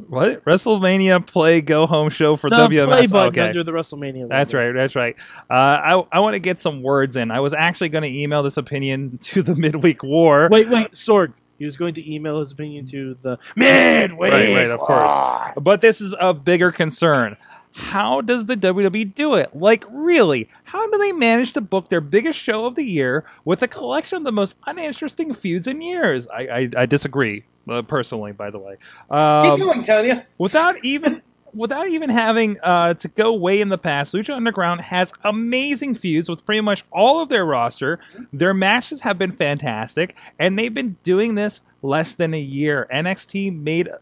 what WrestleMania play go home show for The play WMS. button Okay, under the WrestleMania. that's logo. right. That's right. Uh, I I want to get some words in. I was actually going to email this opinion to the Midweek War. Wait, wait, Sorg. He was going to email his opinion to the midway. Right, right, of course. But this is a bigger concern. How does the WWE do it? Like, really? How do they manage to book their biggest show of the year with a collection of the most uninteresting feuds in years? I, I, I disagree, uh, personally. By the way, Keep um, going, Tanya. without even without even having uh, to go way in the past, Lucha Underground has amazing feuds with pretty much all of their roster. Their matches have been fantastic, and they've been doing this less than a year. NXT made uh,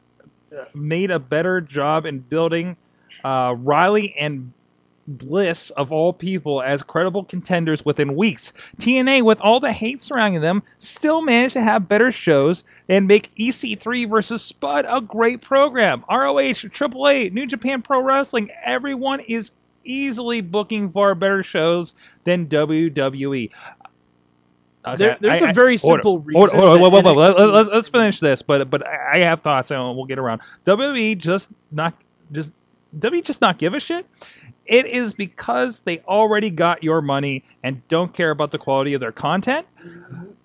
made a better job in building uh, Riley and Bliss of all people as credible contenders within weeks. TNA, with all the hate surrounding them, still managed to have better shows and make EC3 versus Spud a great program. ROH, AAA, New Japan Pro Wrestling, everyone is easily booking far better shows than WWE. Okay, There- there's a a very simple reason. Hold on, hold on, that whoa, whoa, whoa, NXT Let, let's, let's finish this, but but I I have thoughts and we'll get around. WWE just not just WWE just not give a shit. It is because they already got your money and don't care about the quality of their content.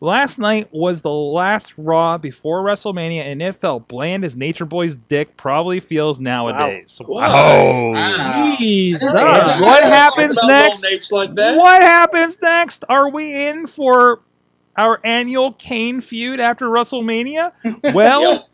Last night was the last Raw before WrestleMania, and it felt bland as Nature Boy's dick probably feels nowadays. Wow. Wow. Jesus. What happens next? like that. What happens next? Are we in for our annual Kane feud after WrestleMania? Well, Yep.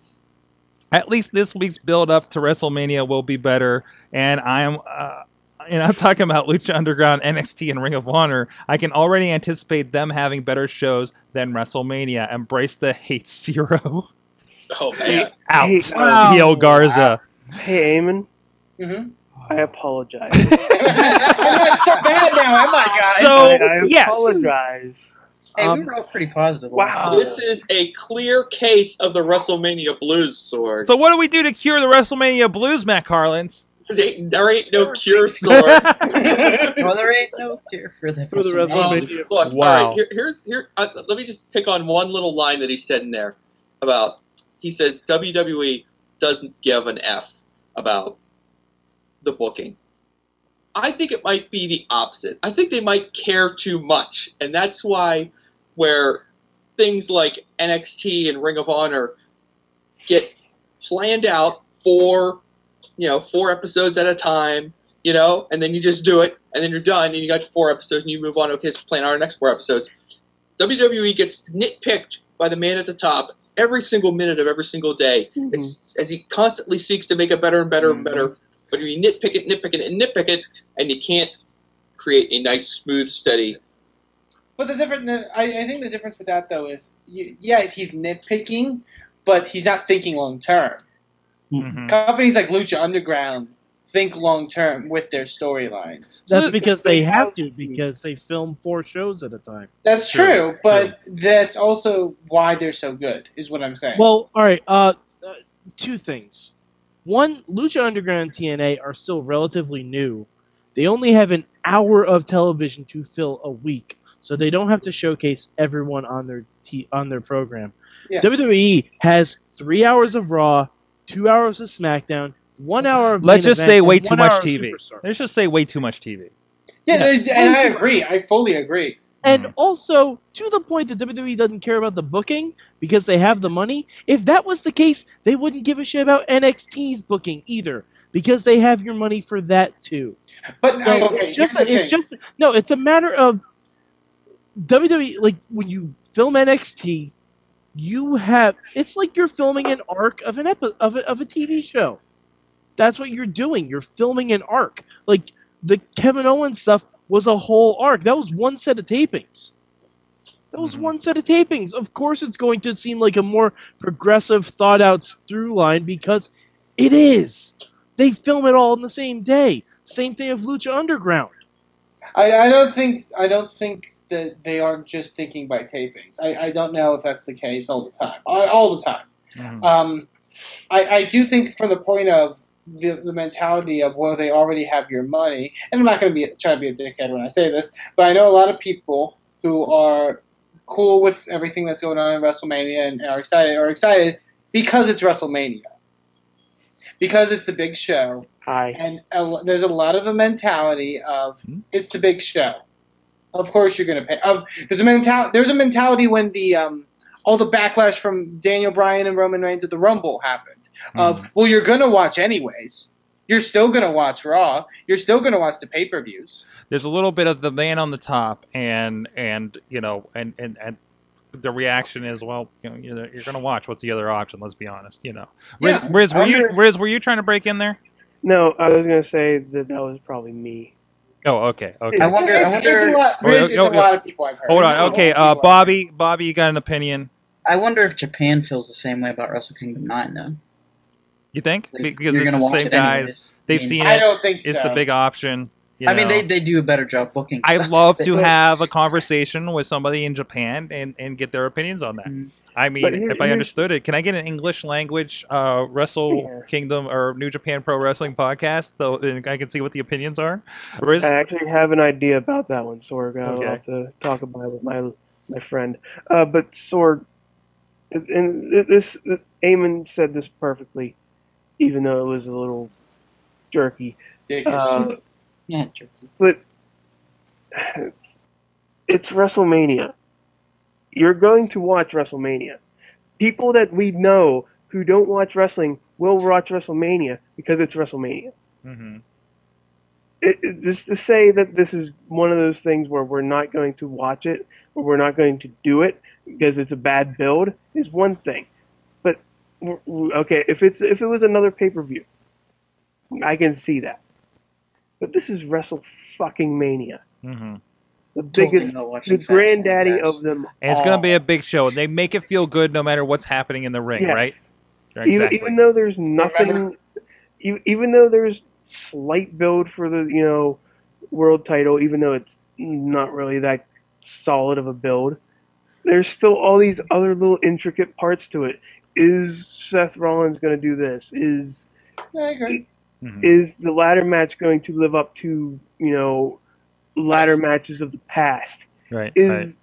at least this week's build up to WrestleMania will be better. And I am, uh, and I'm talking about Lucha Underground, NXT, and Ring of Honor. I can already anticipate them having better shows than WrestleMania. Embrace the hate zero Oh man. out. Hey, Wow. Yo Garza. Hey, Eamon, Mhm. I apologize. I'm so bad now, am I, guys? So I, I yes, apologize. Hey, we Um, were all pretty positive. wow. This is a clear case of the WrestleMania blues Sorg. so what do we do to cure the WrestleMania blues, Matt Carlins? There ain't, no cure Sorg. well, there ain't no cure for the For the WrestleMania. WrestleMania. Um, look, Wow. all right. Here, here's here. Uh, let me just pick on one little line that he said in there about. He says WWE doesn't give an f about the booking. I think it might be the opposite. I think they might care too much, and that's why where things like NXT and Ring of Honor get planned out for you know four episodes at a time you know, and then you just do it, and then you're done, and you got your four episodes, and you move on. Okay, let's plan our next four episodes. WWE gets nitpicked by the man at the top every single minute of every single day. Mhm. It's as he constantly seeks to make it better and better and better. But you nitpick it, nitpick it, and nitpick it, and you can't create a nice, smooth, steady. But the difference, I, I think the difference with that though is, you, yeah, he's nitpicking, but he's not thinking long term. Mhm. Companies like Lucha Underground think long term with their storylines. That's So- because they have to, because they film four shows at a time. That's True, true, but that's also why they're so good, is what I'm saying. Well, all right. Uh, uh, two things. One, Lucha Underground and TNA are still relatively new. They only have an hour of television to fill a week, so they don't have to showcase everyone on their t- on their program. Yeah. WWE has three hours of Raw, two hours of SmackDown, one hour of. Let's just event, say way too much TV. Let's just say way too much TV. yeah, yeah. and I agree. I fully agree. And Mhm. also, to the point that WWE doesn't care about the booking because they have the money. If that was the case, they wouldn't give a shit about NXT's booking either because they have your money for that too. But So okay, it's just, here's it's just no. It's a matter of WWE. Like when you film NXT, you have. It's like you're filming an arc of an epi- of a, of a TV show. That's what you're doing. You're filming an arc. Like the Kevin Owens stuff was a whole arc. That was one set of tapings. That was Mhm. one set of tapings. Of course, it's going to seem like a more progressive, thought out through line because it is. They film it all in the same day. Same thing with Lucha Underground. I, I don't think I don't think that they aren't just thinking by tapings. I, I don't know if that's the case all the time. All, all the time. Mhm. Um, I, I do think from the point of the, the mentality of well they already have your money, and I'm not going to be trying to be a dickhead when I say this, but I know a lot of people who are cool with everything that's going on in WrestleMania and are excited are excited because it's WrestleMania, because it's the big show, Hi. and a, there's a lot of a mentality of Hmm. it's the big show. Of course you're going to pay. Of there's a mentality. There's a mentality when the um, all the backlash from Daniel Bryan and Roman Reigns at the Rumble happened. Of well, you're going to watch anyways. You're still going to watch Raw. You're still going to watch the pay per views. There's a little bit of the man on the top, and and you know, and and and the reaction is, well, you know, you're, you're going to watch. What's the other option? Let's be honest. You know, Riz, Yeah, Riz, were I you wonder- Riz, were you trying to break in there? No, I was gonna say that that was probably me. Oh, okay, okay. I wonder. I It's- it's a wonder. lot, Oh, Riz, yo- a yo- lot of people I've heard. Hold on. Okay, uh, Bobby, Bobby, you got an opinion? I wonder if Japan feels the same way about Wrestle Kingdom Nine, though. You think? Like, because you're it's the same it guys. anyways. They've I mean, seen heard. I don't think It's so. the big option. you I mean, they, they do a better job booking. I stuff. love to do. have a conversation with somebody in Japan and, and get their opinions on that. Mhm. I mean, here- if I understood it, can I get an English language uh, Wrestle Yeah. Kingdom or New Japan Pro Wrestling podcast so then I can see what the opinions are? Riz, I actually have an idea about that one, so I'll Okay. have to talk about it with my my friend. Uh, but Sorg, and this, this Eamon said this perfectly, even though it was a little jerky. Dick Uh, Yeah, jerky. but it's WrestleMania. You're going to watch WrestleMania. People that we know who don't watch wrestling will watch WrestleMania because it's WrestleMania. hmm It, it- just to say that this is one of those things where we're not going to watch it or we're not going to do it because it's a bad build is one thing. But okay, if it's if it was another pay per view, I can see that. But this is Wrestle fucking Mania, hmm the biggest, not the watching Zack granddaddy of them. And it's going to be a big show. They make it feel good no matter what's happening in the ring, Yes. right? Even, Exactly. even though there's nothing, Remember- e- even though there's slight build for the you know world title, even though it's not really that solid of a build, there's still all these other little intricate parts to it. Is Seth Rollins going to do this? Is Yeah, I agree. Mhm. is the ladder match going to live up to you know ladder matches of the past? Right. Is right.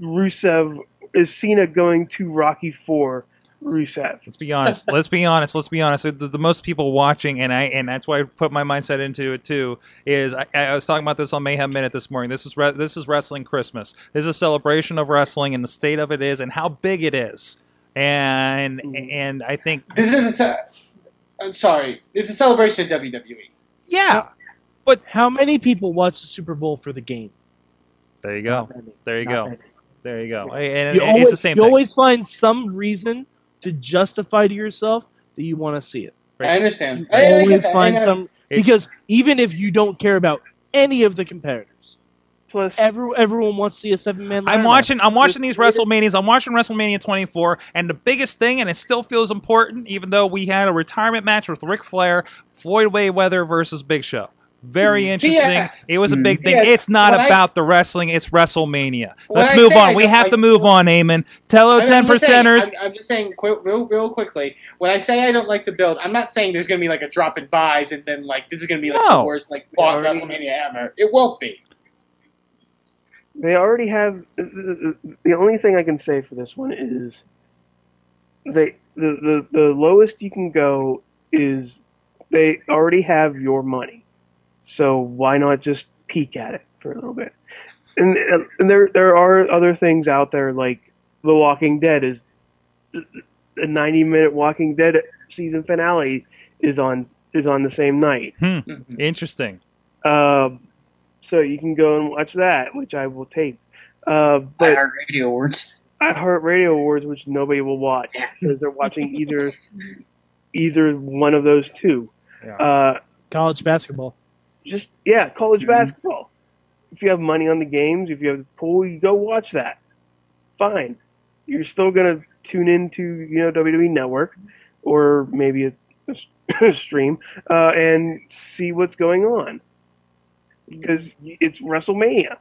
Rusev is Cena going to Rocky Four Rusev? Let's be honest. Let's be honest. Let's be honest. The, the most people watching, and I and that's why I put my mindset into it too. Is I, I was talking about this on Mayhem Minute this morning. This is re- this is wrestling Christmas. This is a celebration of wrestling and the state of it is, and how big it is. And Mhm. and I think This is a. ce- I'm sorry. It's a celebration of. WWE. yeah. But how many people watch the Super Bowl for the game? There you go. Not many. There you Not go. many. There you go. And, You and always, it's the same you thing. always find some reason to justify to yourself that you want to see it. Right. I understand. You I, I always that. find I some It- because even if you don't care about any of the competitors, Plus, every, everyone wants to see a seven man. I'm watching. I'm watching This these WrestleManias. I'm watching WrestleMania 24, and the biggest thing, and it still feels important, even though we had a retirement match with Ric Flair, Floyd Mayweather versus Big Show. Very interesting. Yes. It was a Mm. big thing. Yes. It's not When I- about the wrestling. It's WrestleMania. Let's move say on. I We have like to move on, Eamon. Tello I'm- 10 I'm just saying- percenters. I'm, I'm just saying, quick, real, real quickly. When I say I don't like the build, I'm not saying there's going to be like a drop in buys and then like this is going to be like No. the worst like bought WrestleMania ever. It won't be. They already have. The, the, the only thing I can say for this one is they the, the the lowest you can go is they already have your money, so why not just peek at it for a little bit? And and there there are other things out there like The Walking Dead is a 90 minute Walking Dead season finale is on is on the same night. Hmm. Mhm. Interesting. Um, so you can go and watch that, which I will tape. Uh, but iHeart Radio Awards. I Heart Radio Awards, which nobody will watch because they're watching either either one of those two. Yeah. Uh, college basketball. Just yeah, college Mhm. basketball. If you have money on the games, if you have the pool, you go watch that. Fine. You're still gonna tune into you know WWE Network or maybe a, a stream uh, and see what's going on because it's WrestleMania.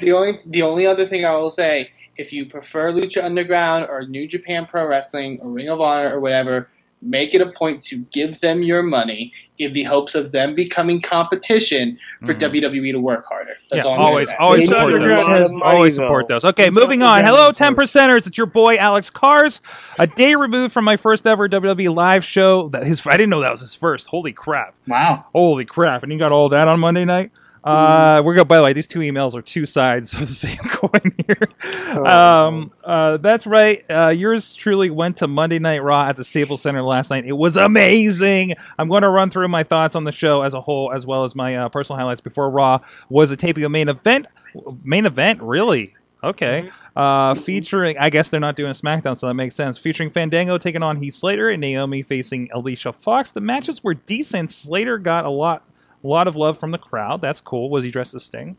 The only the only other thing I will say, if you prefer Lucha Underground or New Japan Pro Wrestling or Ring of Honor or whatever, make it a point to give them your money in the hopes of them becoming competition for Mhm. WWE to work harder. That's yeah, all I'm always, always support those. have a lot of money, Always though. support those. Okay, moving on. Hello, ten percenters. It's your boy Alex Cars. A day removed from my first ever WWE live show. That his I didn't know that was his first. Holy crap! Wow. Holy crap! And you got all that on Monday night. Uh, we're gonna. By the way, these two emails are two sides of the same coin here. Um, uh, that's right. Uh, yours truly went to Monday Night Raw at the Staples Center last night. It was amazing. I'm going to run through my thoughts on the show as a whole, as well as my uh, personal highlights before Raw was a taping of main event. Main event, really? Okay. Uh, featuring, I guess they're not doing a SmackDown, so that makes sense. Featuring Fandango taking on Heath Slater and Naomi facing Alicia Fox. The matches were decent. Slater got a lot, a lot of love from the crowd. That's cool. Was he dressed as Sting?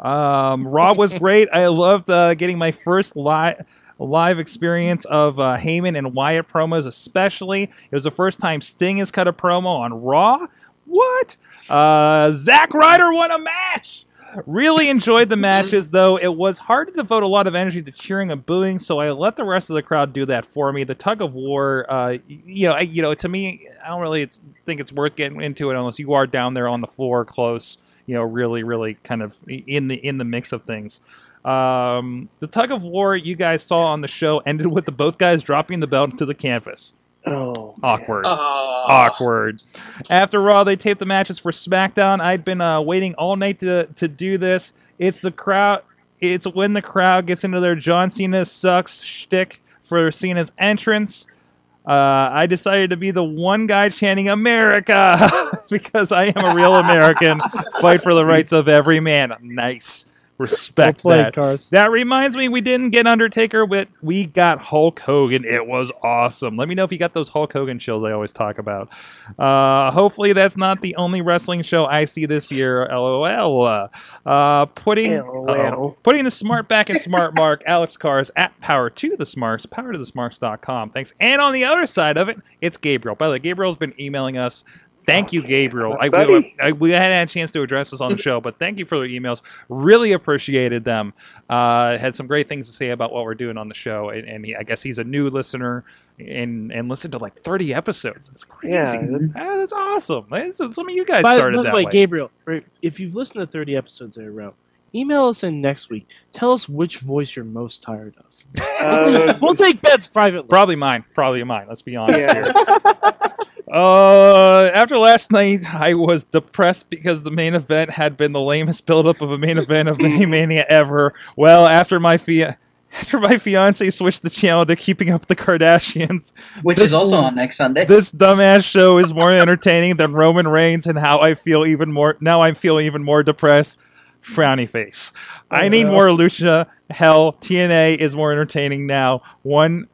Um, Raw was great. I loved uh, getting my first live live experience of uh, Heyman and Wyatt promos, especially. It was the first time Sting has cut a promo on Raw. What? Uh, Zack Ryder won a match. Really enjoyed the matches, though. It was hard to devote a lot of energy to cheering and booing, so I let the rest of the crowd do that for me. The tug of war, uh, you know, I, you know, to me, I don't really think it's worth getting into it unless you are down there on the floor, close, you know, really, really kind of in the in the mix of things. Um, the tug of war you guys saw on the show ended with the both guys dropping the belt to the canvas. Oh, Awkward. Ah. Awkward. After Raw, they taped the matches for SmackDown. I'd been uh, waiting all night to to do this. It's the crowd. It's when the crowd gets into their John Cena sucks shtick for Cena's entrance. Uh, I decided to be the one guy chanting America because I am a real American. Fight for the rights of every man. Nice. Respect Well that. Cars. That reminds me, we didn't get Undertaker, but we got Hulk Hogan. It was awesome. Let me know if you got those Hulk Hogan chills I always talk about. Uh, hopefully, that's not the only wrestling show I see this year. LOL. Uh, uh, putting LOL. putting the smart back in smart mark. Alex Cars at Power to the Smarts. Power to the Smarts.com. Thanks. And on the other side of it, it's Gabriel. By the way, Gabriel's been emailing us. Thank you, Gabriel. I, we, I, we hadn't had a chance to address this on the show, but thank you for the emails. Really appreciated them. Uh, had some great things to say about what we're doing on the show, and, and he, I guess he's a new listener and and listened to like 30 episodes. It's crazy. Yeah, that's- Ah, that's awesome. That's- Some of you guys By, started by that way, way. Gabriel, right, if you've listened to 30 episodes in a row, email us in next week. Tell us which voice you're most tired of. Uh, we'll take bets privately. Probably mine. Probably mine. Let's be honest Yeah. here. Uh, after last night, I was depressed because the main event had been the lamest buildup of a main event of any Mania ever. Well, after my fia- after my fiance switched the channel to Keeping Up the Kardashians, which This- is also on next Sunday. this dumbass show is more entertaining than Roman Reigns and how I feel even more now I'm feeling even more depressed. Frowny face. I need more Lucha. Hell, TNA is more entertaining now. One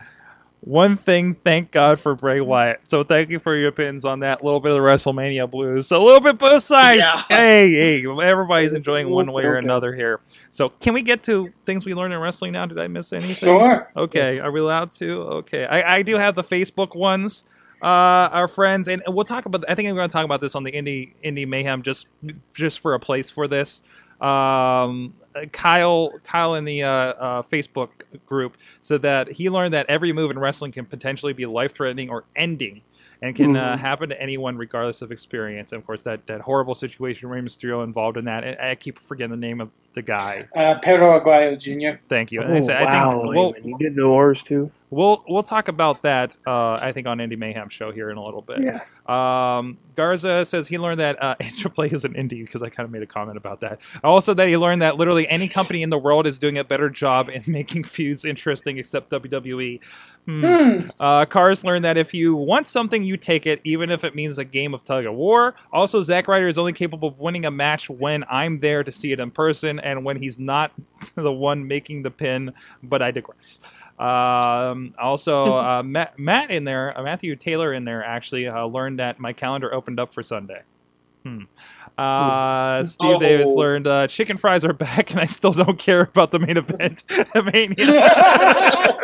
one thing, thank God for Bray Wyatt. So thank you for your opinions on that. A little bit of the WrestleMania blues. So a little bit both sides. Yeah. Hey, hey, everybody's enjoying one way or another here. So can we get to things we learned in wrestling now? Did I miss anything? Sure. Okay, are we allowed to? Okay, I, I do have the Facebook ones. Uh, our friends, and we'll talk about. I think I'm going to talk about this on the indie indie mayhem just just for a place for this. Um, Kyle Kyle in the uh, uh, Facebook group said that he learned that every move in wrestling can potentially be life threatening or ending. And can uh, Mhm. happen to anyone regardless of experience. And of course, that, that horrible situation, Rey Mysterio involved in that. And I keep forgetting the name of the guy. Uh, Pedro Aguayo Jr. Thank you. oh, And I, said, I wow, think we'll, you did the wars too. We'll we'll talk about that. Uh, I think on Indie Mayhem show here in a little bit. Yeah. Um, Garza says he learned that uh, interplay is an indie because I kind of made a comment about that. Also, that he learned that literally any company in the world is doing a better job in making feuds interesting except WWE. Hmm. Hmm. Uh, Cars learned that if you want something, you take it, even if it means a game of tug of war. Also, Zack Ryder is only capable of winning a match when I'm there to see it in person and when he's not the one making the pin, but I digress. Um, also, uh, Matt, Matt in there, uh, Matthew Taylor in there actually uh, learned that my calendar opened up for Sunday. Hmm. Uh, Steve Oh. Davis learned uh, chicken fries are back, and I still don't care about the main event. Mania.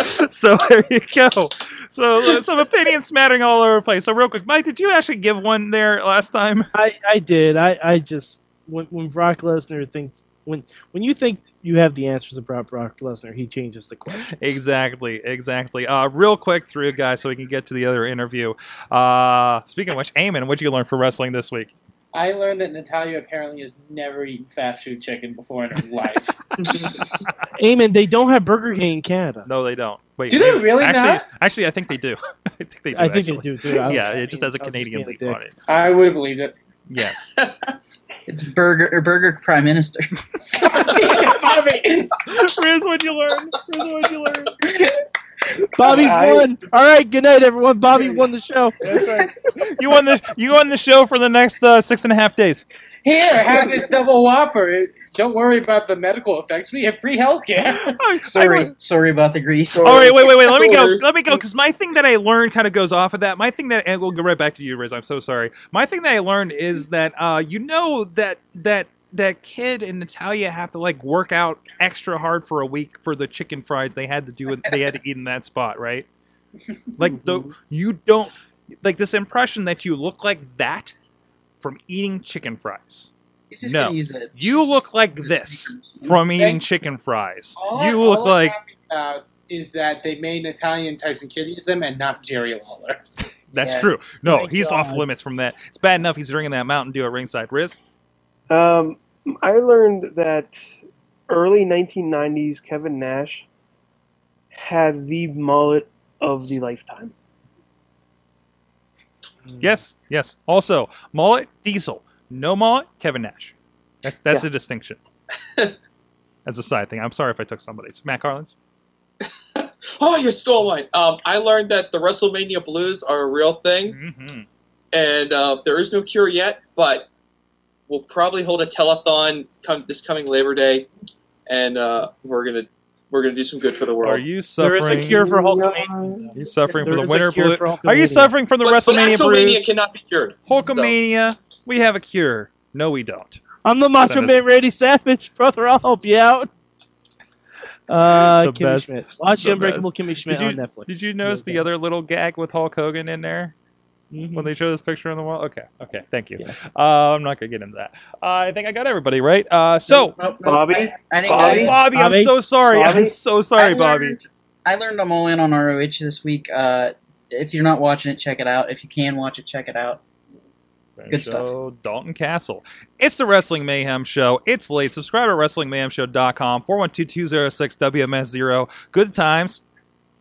so there you go. So uh, some opinions smattering all over the place. So real quick, Mike, did you actually give one there last time? I, I did. I, I just when when Brock Lesnar thinks when when you think you have the answers about Brock Lesnar, he changes the question. Exactly, exactly. Uh, real quick through, guys, so we can get to the other interview. Uh, speaking of which, Eamon, what'd you learn for wrestling this week? I learned that Natalya apparently has never eaten fast food chicken before in her life. Eamon, they don't have Burger King in Canada. No, they don't. Wait, Do they maybe- really actually, not? Actually, I think they do. I think they do. I think they do too. I yeah, it just has a Canadian being leaf on it. I would have believed it. Yes. It's Burger Burger Prime Minister. Bobby! Riz, what'd you learn? Riz, what'd you learn? Bobby's I- won. All right, good night, everyone. Bobby won the show. You won the you won the show for the next uh, six and a half days. Here, have this double whopper. Don't worry about the medical effects. We have free healthcare. Sorry, sorry about the grease. All right, wait, wait, wait. Let me go. Let me go. Because my thing that I learned kind of goes off of that. My thing that, and we'll go right back to you, Riz. I'm so sorry. My thing that I learned is that uh, you know that that that kid and Natalya have to like work out extra hard for a week for the chicken fries they had to do. They had to eat in that spot, right? Like the you don't like this impression that you look like that from eating chicken fries. He's just No. gonna use a- You look like this from eating Thank- chicken fries. All You look all I'm like about is that they made Natalya and Tyson Kidd eat them and not Jerry Lawler. That's Yeah. true. No, My he's off limits from that. It's bad enough he's drinking that Mountain Dew at ringside. Riz? Um, I learned that early 1990s Kevin Nash had the mullet of the lifetime. Yes, yes. Also, mullet, Diesel. No mullet, Kevin Nash. That's that's Yeah. a distinction. As a side thing, I'm sorry if I took somebody's. Matt Carlins. Oh, you stole mine. Um, I learned that the WrestleMania Blues are a real thing, Mm-hmm. and uh, there is no cure yet, but we'll probably hold a telethon come this coming Labor Day, and uh, we're gonna we're gonna do some good for the world. Are you suffering? is a cure for Hulkamania. Are you suffering There from the winter cure blue? Are you suffering from the but, but WrestleMania WrestleMania blues? cannot be cured. Hulkamania. We have a cure. No, we don't. I'm the Macho Man Randy Savage, brother. I'll help you out. Uh, The Kimmy best- Schmidt. Watch the Unbreakable best. Kimmy Schmidt Did you, on Netflix. did you notice the other little gag with Hulk Hogan in there Mhm. when they show this picture on the wall? Okay, okay, thank you. Yeah. Uh, I'm not gonna get into that. Uh, I think I got everybody right. Uh, so, Nope, nope, Bobby? I, I Bobby, Bobby, I'm Bobby? so sorry. I'm so sorry, I Bobby. learned, I learned I'm all in on ROH this week. Uh, if you're not watching it, check it out. If you can watch it, check it out. Good show, Dalton Castle. It's the Wrestling Mayhem Show. It's late. Subscribe at WrestlingMayhemShow.com, 412-206-WMS0. Good times.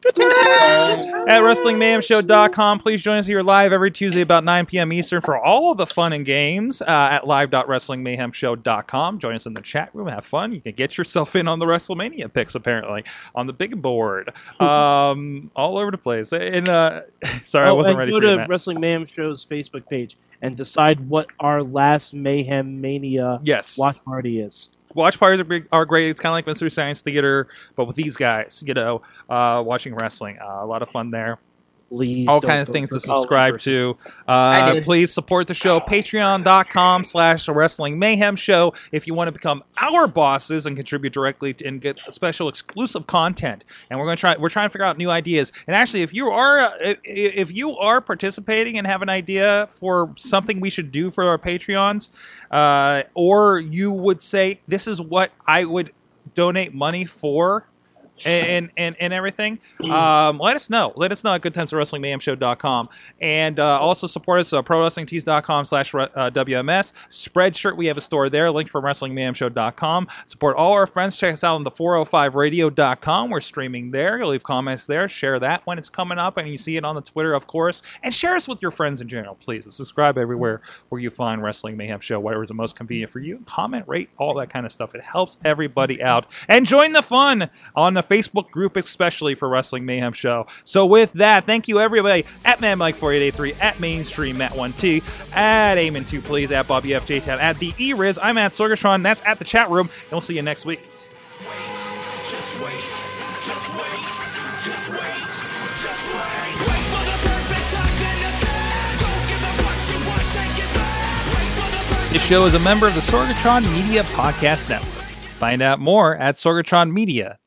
At WrestlingMayhemShow.com. Please join us here live every Tuesday about 9 p.m. Eastern for all of the fun and games uh, at live.wrestlingmayhemshow.com. Join us in the chat room. Have fun. You can get yourself in on the WrestleMania picks, apparently, on the big board. Um, all over the place. And, uh, sorry, I Oh, wasn't and ready go for you, to. Wrestling Mayhem Show's Facebook page and decide what our last Mayhem Mania Yes. watch party is. Watch parties are, are great. It's kind of like Mystery Science Theater, but with these guys, you know, uh, watching wrestling. Uh, a lot of fun there. Please All kind of things to subscribe to. Uh, please support the show. Patreon.com slash The Wrestling Mayhem Show if you want to become our bosses and contribute directly to, and get special exclusive content. And we're going to try. We're trying to figure out new ideas. And actually, if you are uh, if, if you are participating and have an idea for something we should do for our Patreons, uh, or you would say this is what I would donate money for and and, and everything. Um, let us know. Let us know at goodtimeswrestlingmayhemshow.com and uh, also support us at prowrestlingtees.com slash uh, wms spreadshirt we have a store there. Link from wrestlingmayhemshow.com support all our friends. Check us out on the 405radio.com we're streaming there. You'll leave comments there. Share that when it's coming up. And you see it on the twitter of course. And share us with your friends in general please. Subscribe everywhere where you find wrestling mayhem show whatever is the most convenient for you. Comment rate all that kind of stuff. It helps everybody out. And join the fun on the facebook group especially for wrestling mayhem show. So with that thank you everybody. At mad mike 4883 at mainstream matt 1t at eamon 2 please at bobby fj tab at the E Riz. i'm at sorgatron. That's at the chat room. And we'll see you next week. This show is a member of the sorgatron media podcast network. Find out more at sorgatronmedia.com